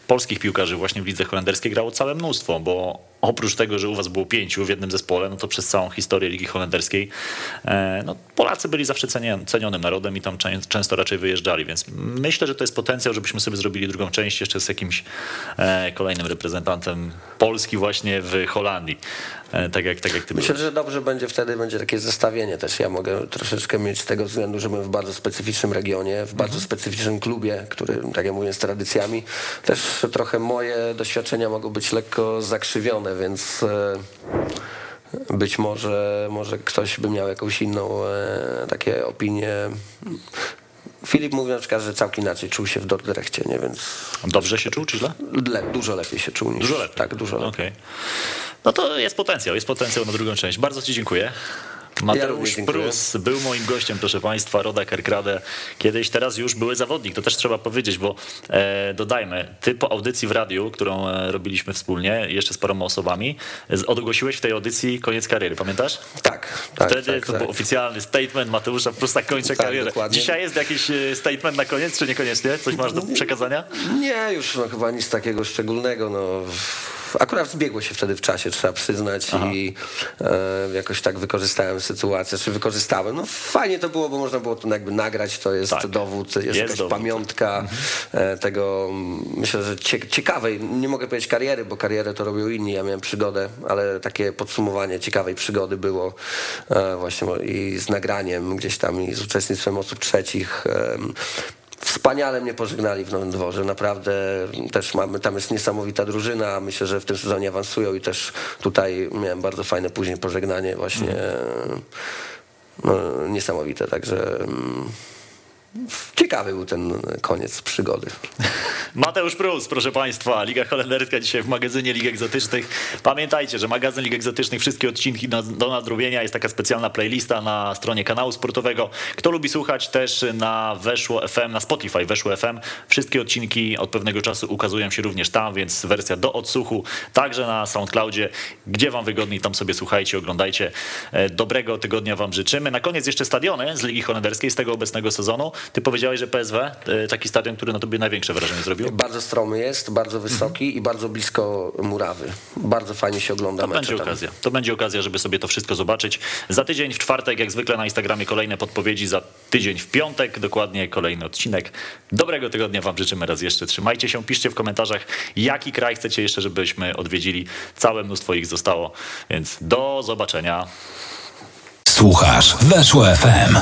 polskich piłkarzy właśnie w lidze holenderskiej grało całe mnóstwo, bo oprócz tego, że u was było pięciu w jednym zespole, no to przez całą historię Ligi Holenderskiej e, no, Polacy byli zawsze cenionym narodem i tam często raczej wyjeżdżali, więc myślę, że to jest potencjał, żebyśmy sobie zrobili drugą część jeszcze z jakimś e, kolejnym reprezentantem Polski właśnie w Holandii. E, tak jak, tak jak ty Myślę, byłeś. że dobrze będzie wtedy, będzie takie zestawienie też. Ja mogę troszeczkę mieć z tego względu, że byłem w bardzo specyficznym regionie, w bardzo mhm. specyficznym klubie, który, tak jak mówię, z tradycjami. Też trochę moje doświadczenia mogą być lekko zakrzywione, więc e, być może, może ktoś by miał jakąś inną e, takie opinie. Filip mówi na przykład, że całkiem inaczej czuł się w Dordrechcie, nie? Więc... Dobrze się czuł, czy źle? Le, dużo lepiej się czuł niż... Dużo lepiej? Tak, dużo lepiej. Okay. No to jest potencjał, jest potencjał na drugą część. Bardzo ci dziękuję. Mateusz ja Prus był moim gościem, proszę Państwa, Roda Kerkrade. Kiedyś, teraz już były zawodnik, to też trzeba powiedzieć, bo e, dodajmy, ty po audycji w radiu, którą e, robiliśmy wspólnie, jeszcze z paroma osobami, odgłosiłeś w tej audycji koniec kariery, pamiętasz? Tak, tak. Wtedy tak, to tak. był oficjalny statement Mateusza Prusa, kończę tak, karierę. Dokładnie. Dzisiaj jest jakiś e, statement na koniec, czy niekoniecznie? Coś masz do przekazania? Nie, już no, chyba nic takiego szczególnego. No akurat zbiegło się wtedy w czasie, trzeba przyznać Aha. i e, jakoś tak wykorzystałem sytuację, czy wykorzystałem. No fajnie to było, bo można było to jakby nagrać, to jest tak. dowód, jest, jest jakaś dowód. pamiątka mhm. E, tego, myślę, że ciekawej, nie mogę powiedzieć kariery, bo karierę to robią inni, ja miałem przygodę, ale takie podsumowanie ciekawej przygody było e, właśnie i z nagraniem gdzieś tam i z uczestnictwem osób trzecich Wspaniale mnie pożegnali w Nowym Dworze. Naprawdę też mamy, tam jest niesamowita drużyna. Myślę, że w tym sezonie awansują i też tutaj miałem bardzo fajne później pożegnanie właśnie. Mm. No, niesamowite, także mm, Ciekawy był ten koniec przygody. Mateusz Prus, proszę Państwa, Liga Holenderska dzisiaj w magazynie Lig Egzotycznych. Pamiętajcie, że magazyn Lig Egzotycznych, wszystkie odcinki do nadrobienia, jest taka specjalna playlista na stronie kanału sportowego. Kto lubi słuchać też na Weszło FM, na Spotify Weszło FM, wszystkie odcinki od pewnego czasu ukazują się również tam, więc wersja do odsłuchu, także na SoundCloudzie, gdzie Wam wygodniej, tam sobie słuchajcie, oglądajcie. E, dobrego tygodnia Wam życzymy. Na koniec jeszcze stadiony z Ligi Holenderskiej z tego obecnego sezonu. Ty powiedziałeś, że PSW, e, taki stadion, który na tobie największe wrażenie zrobił? Bardzo stromy jest, bardzo wysoki mhm. i bardzo blisko murawy. Bardzo fajnie się ogląda To będzie tam. okazja. To będzie okazja, żeby sobie to wszystko zobaczyć. Za tydzień w czwartek, jak zwykle na Instagramie kolejne podpowiedzi, za tydzień w piątek dokładnie kolejny odcinek. Dobrego tygodnia wam życzymy raz jeszcze. Trzymajcie się, piszcie w komentarzach, jaki kraj chcecie jeszcze, żebyśmy odwiedzili. Całe mnóstwo ich zostało, więc do zobaczenia. Słuchasz Weszło FM.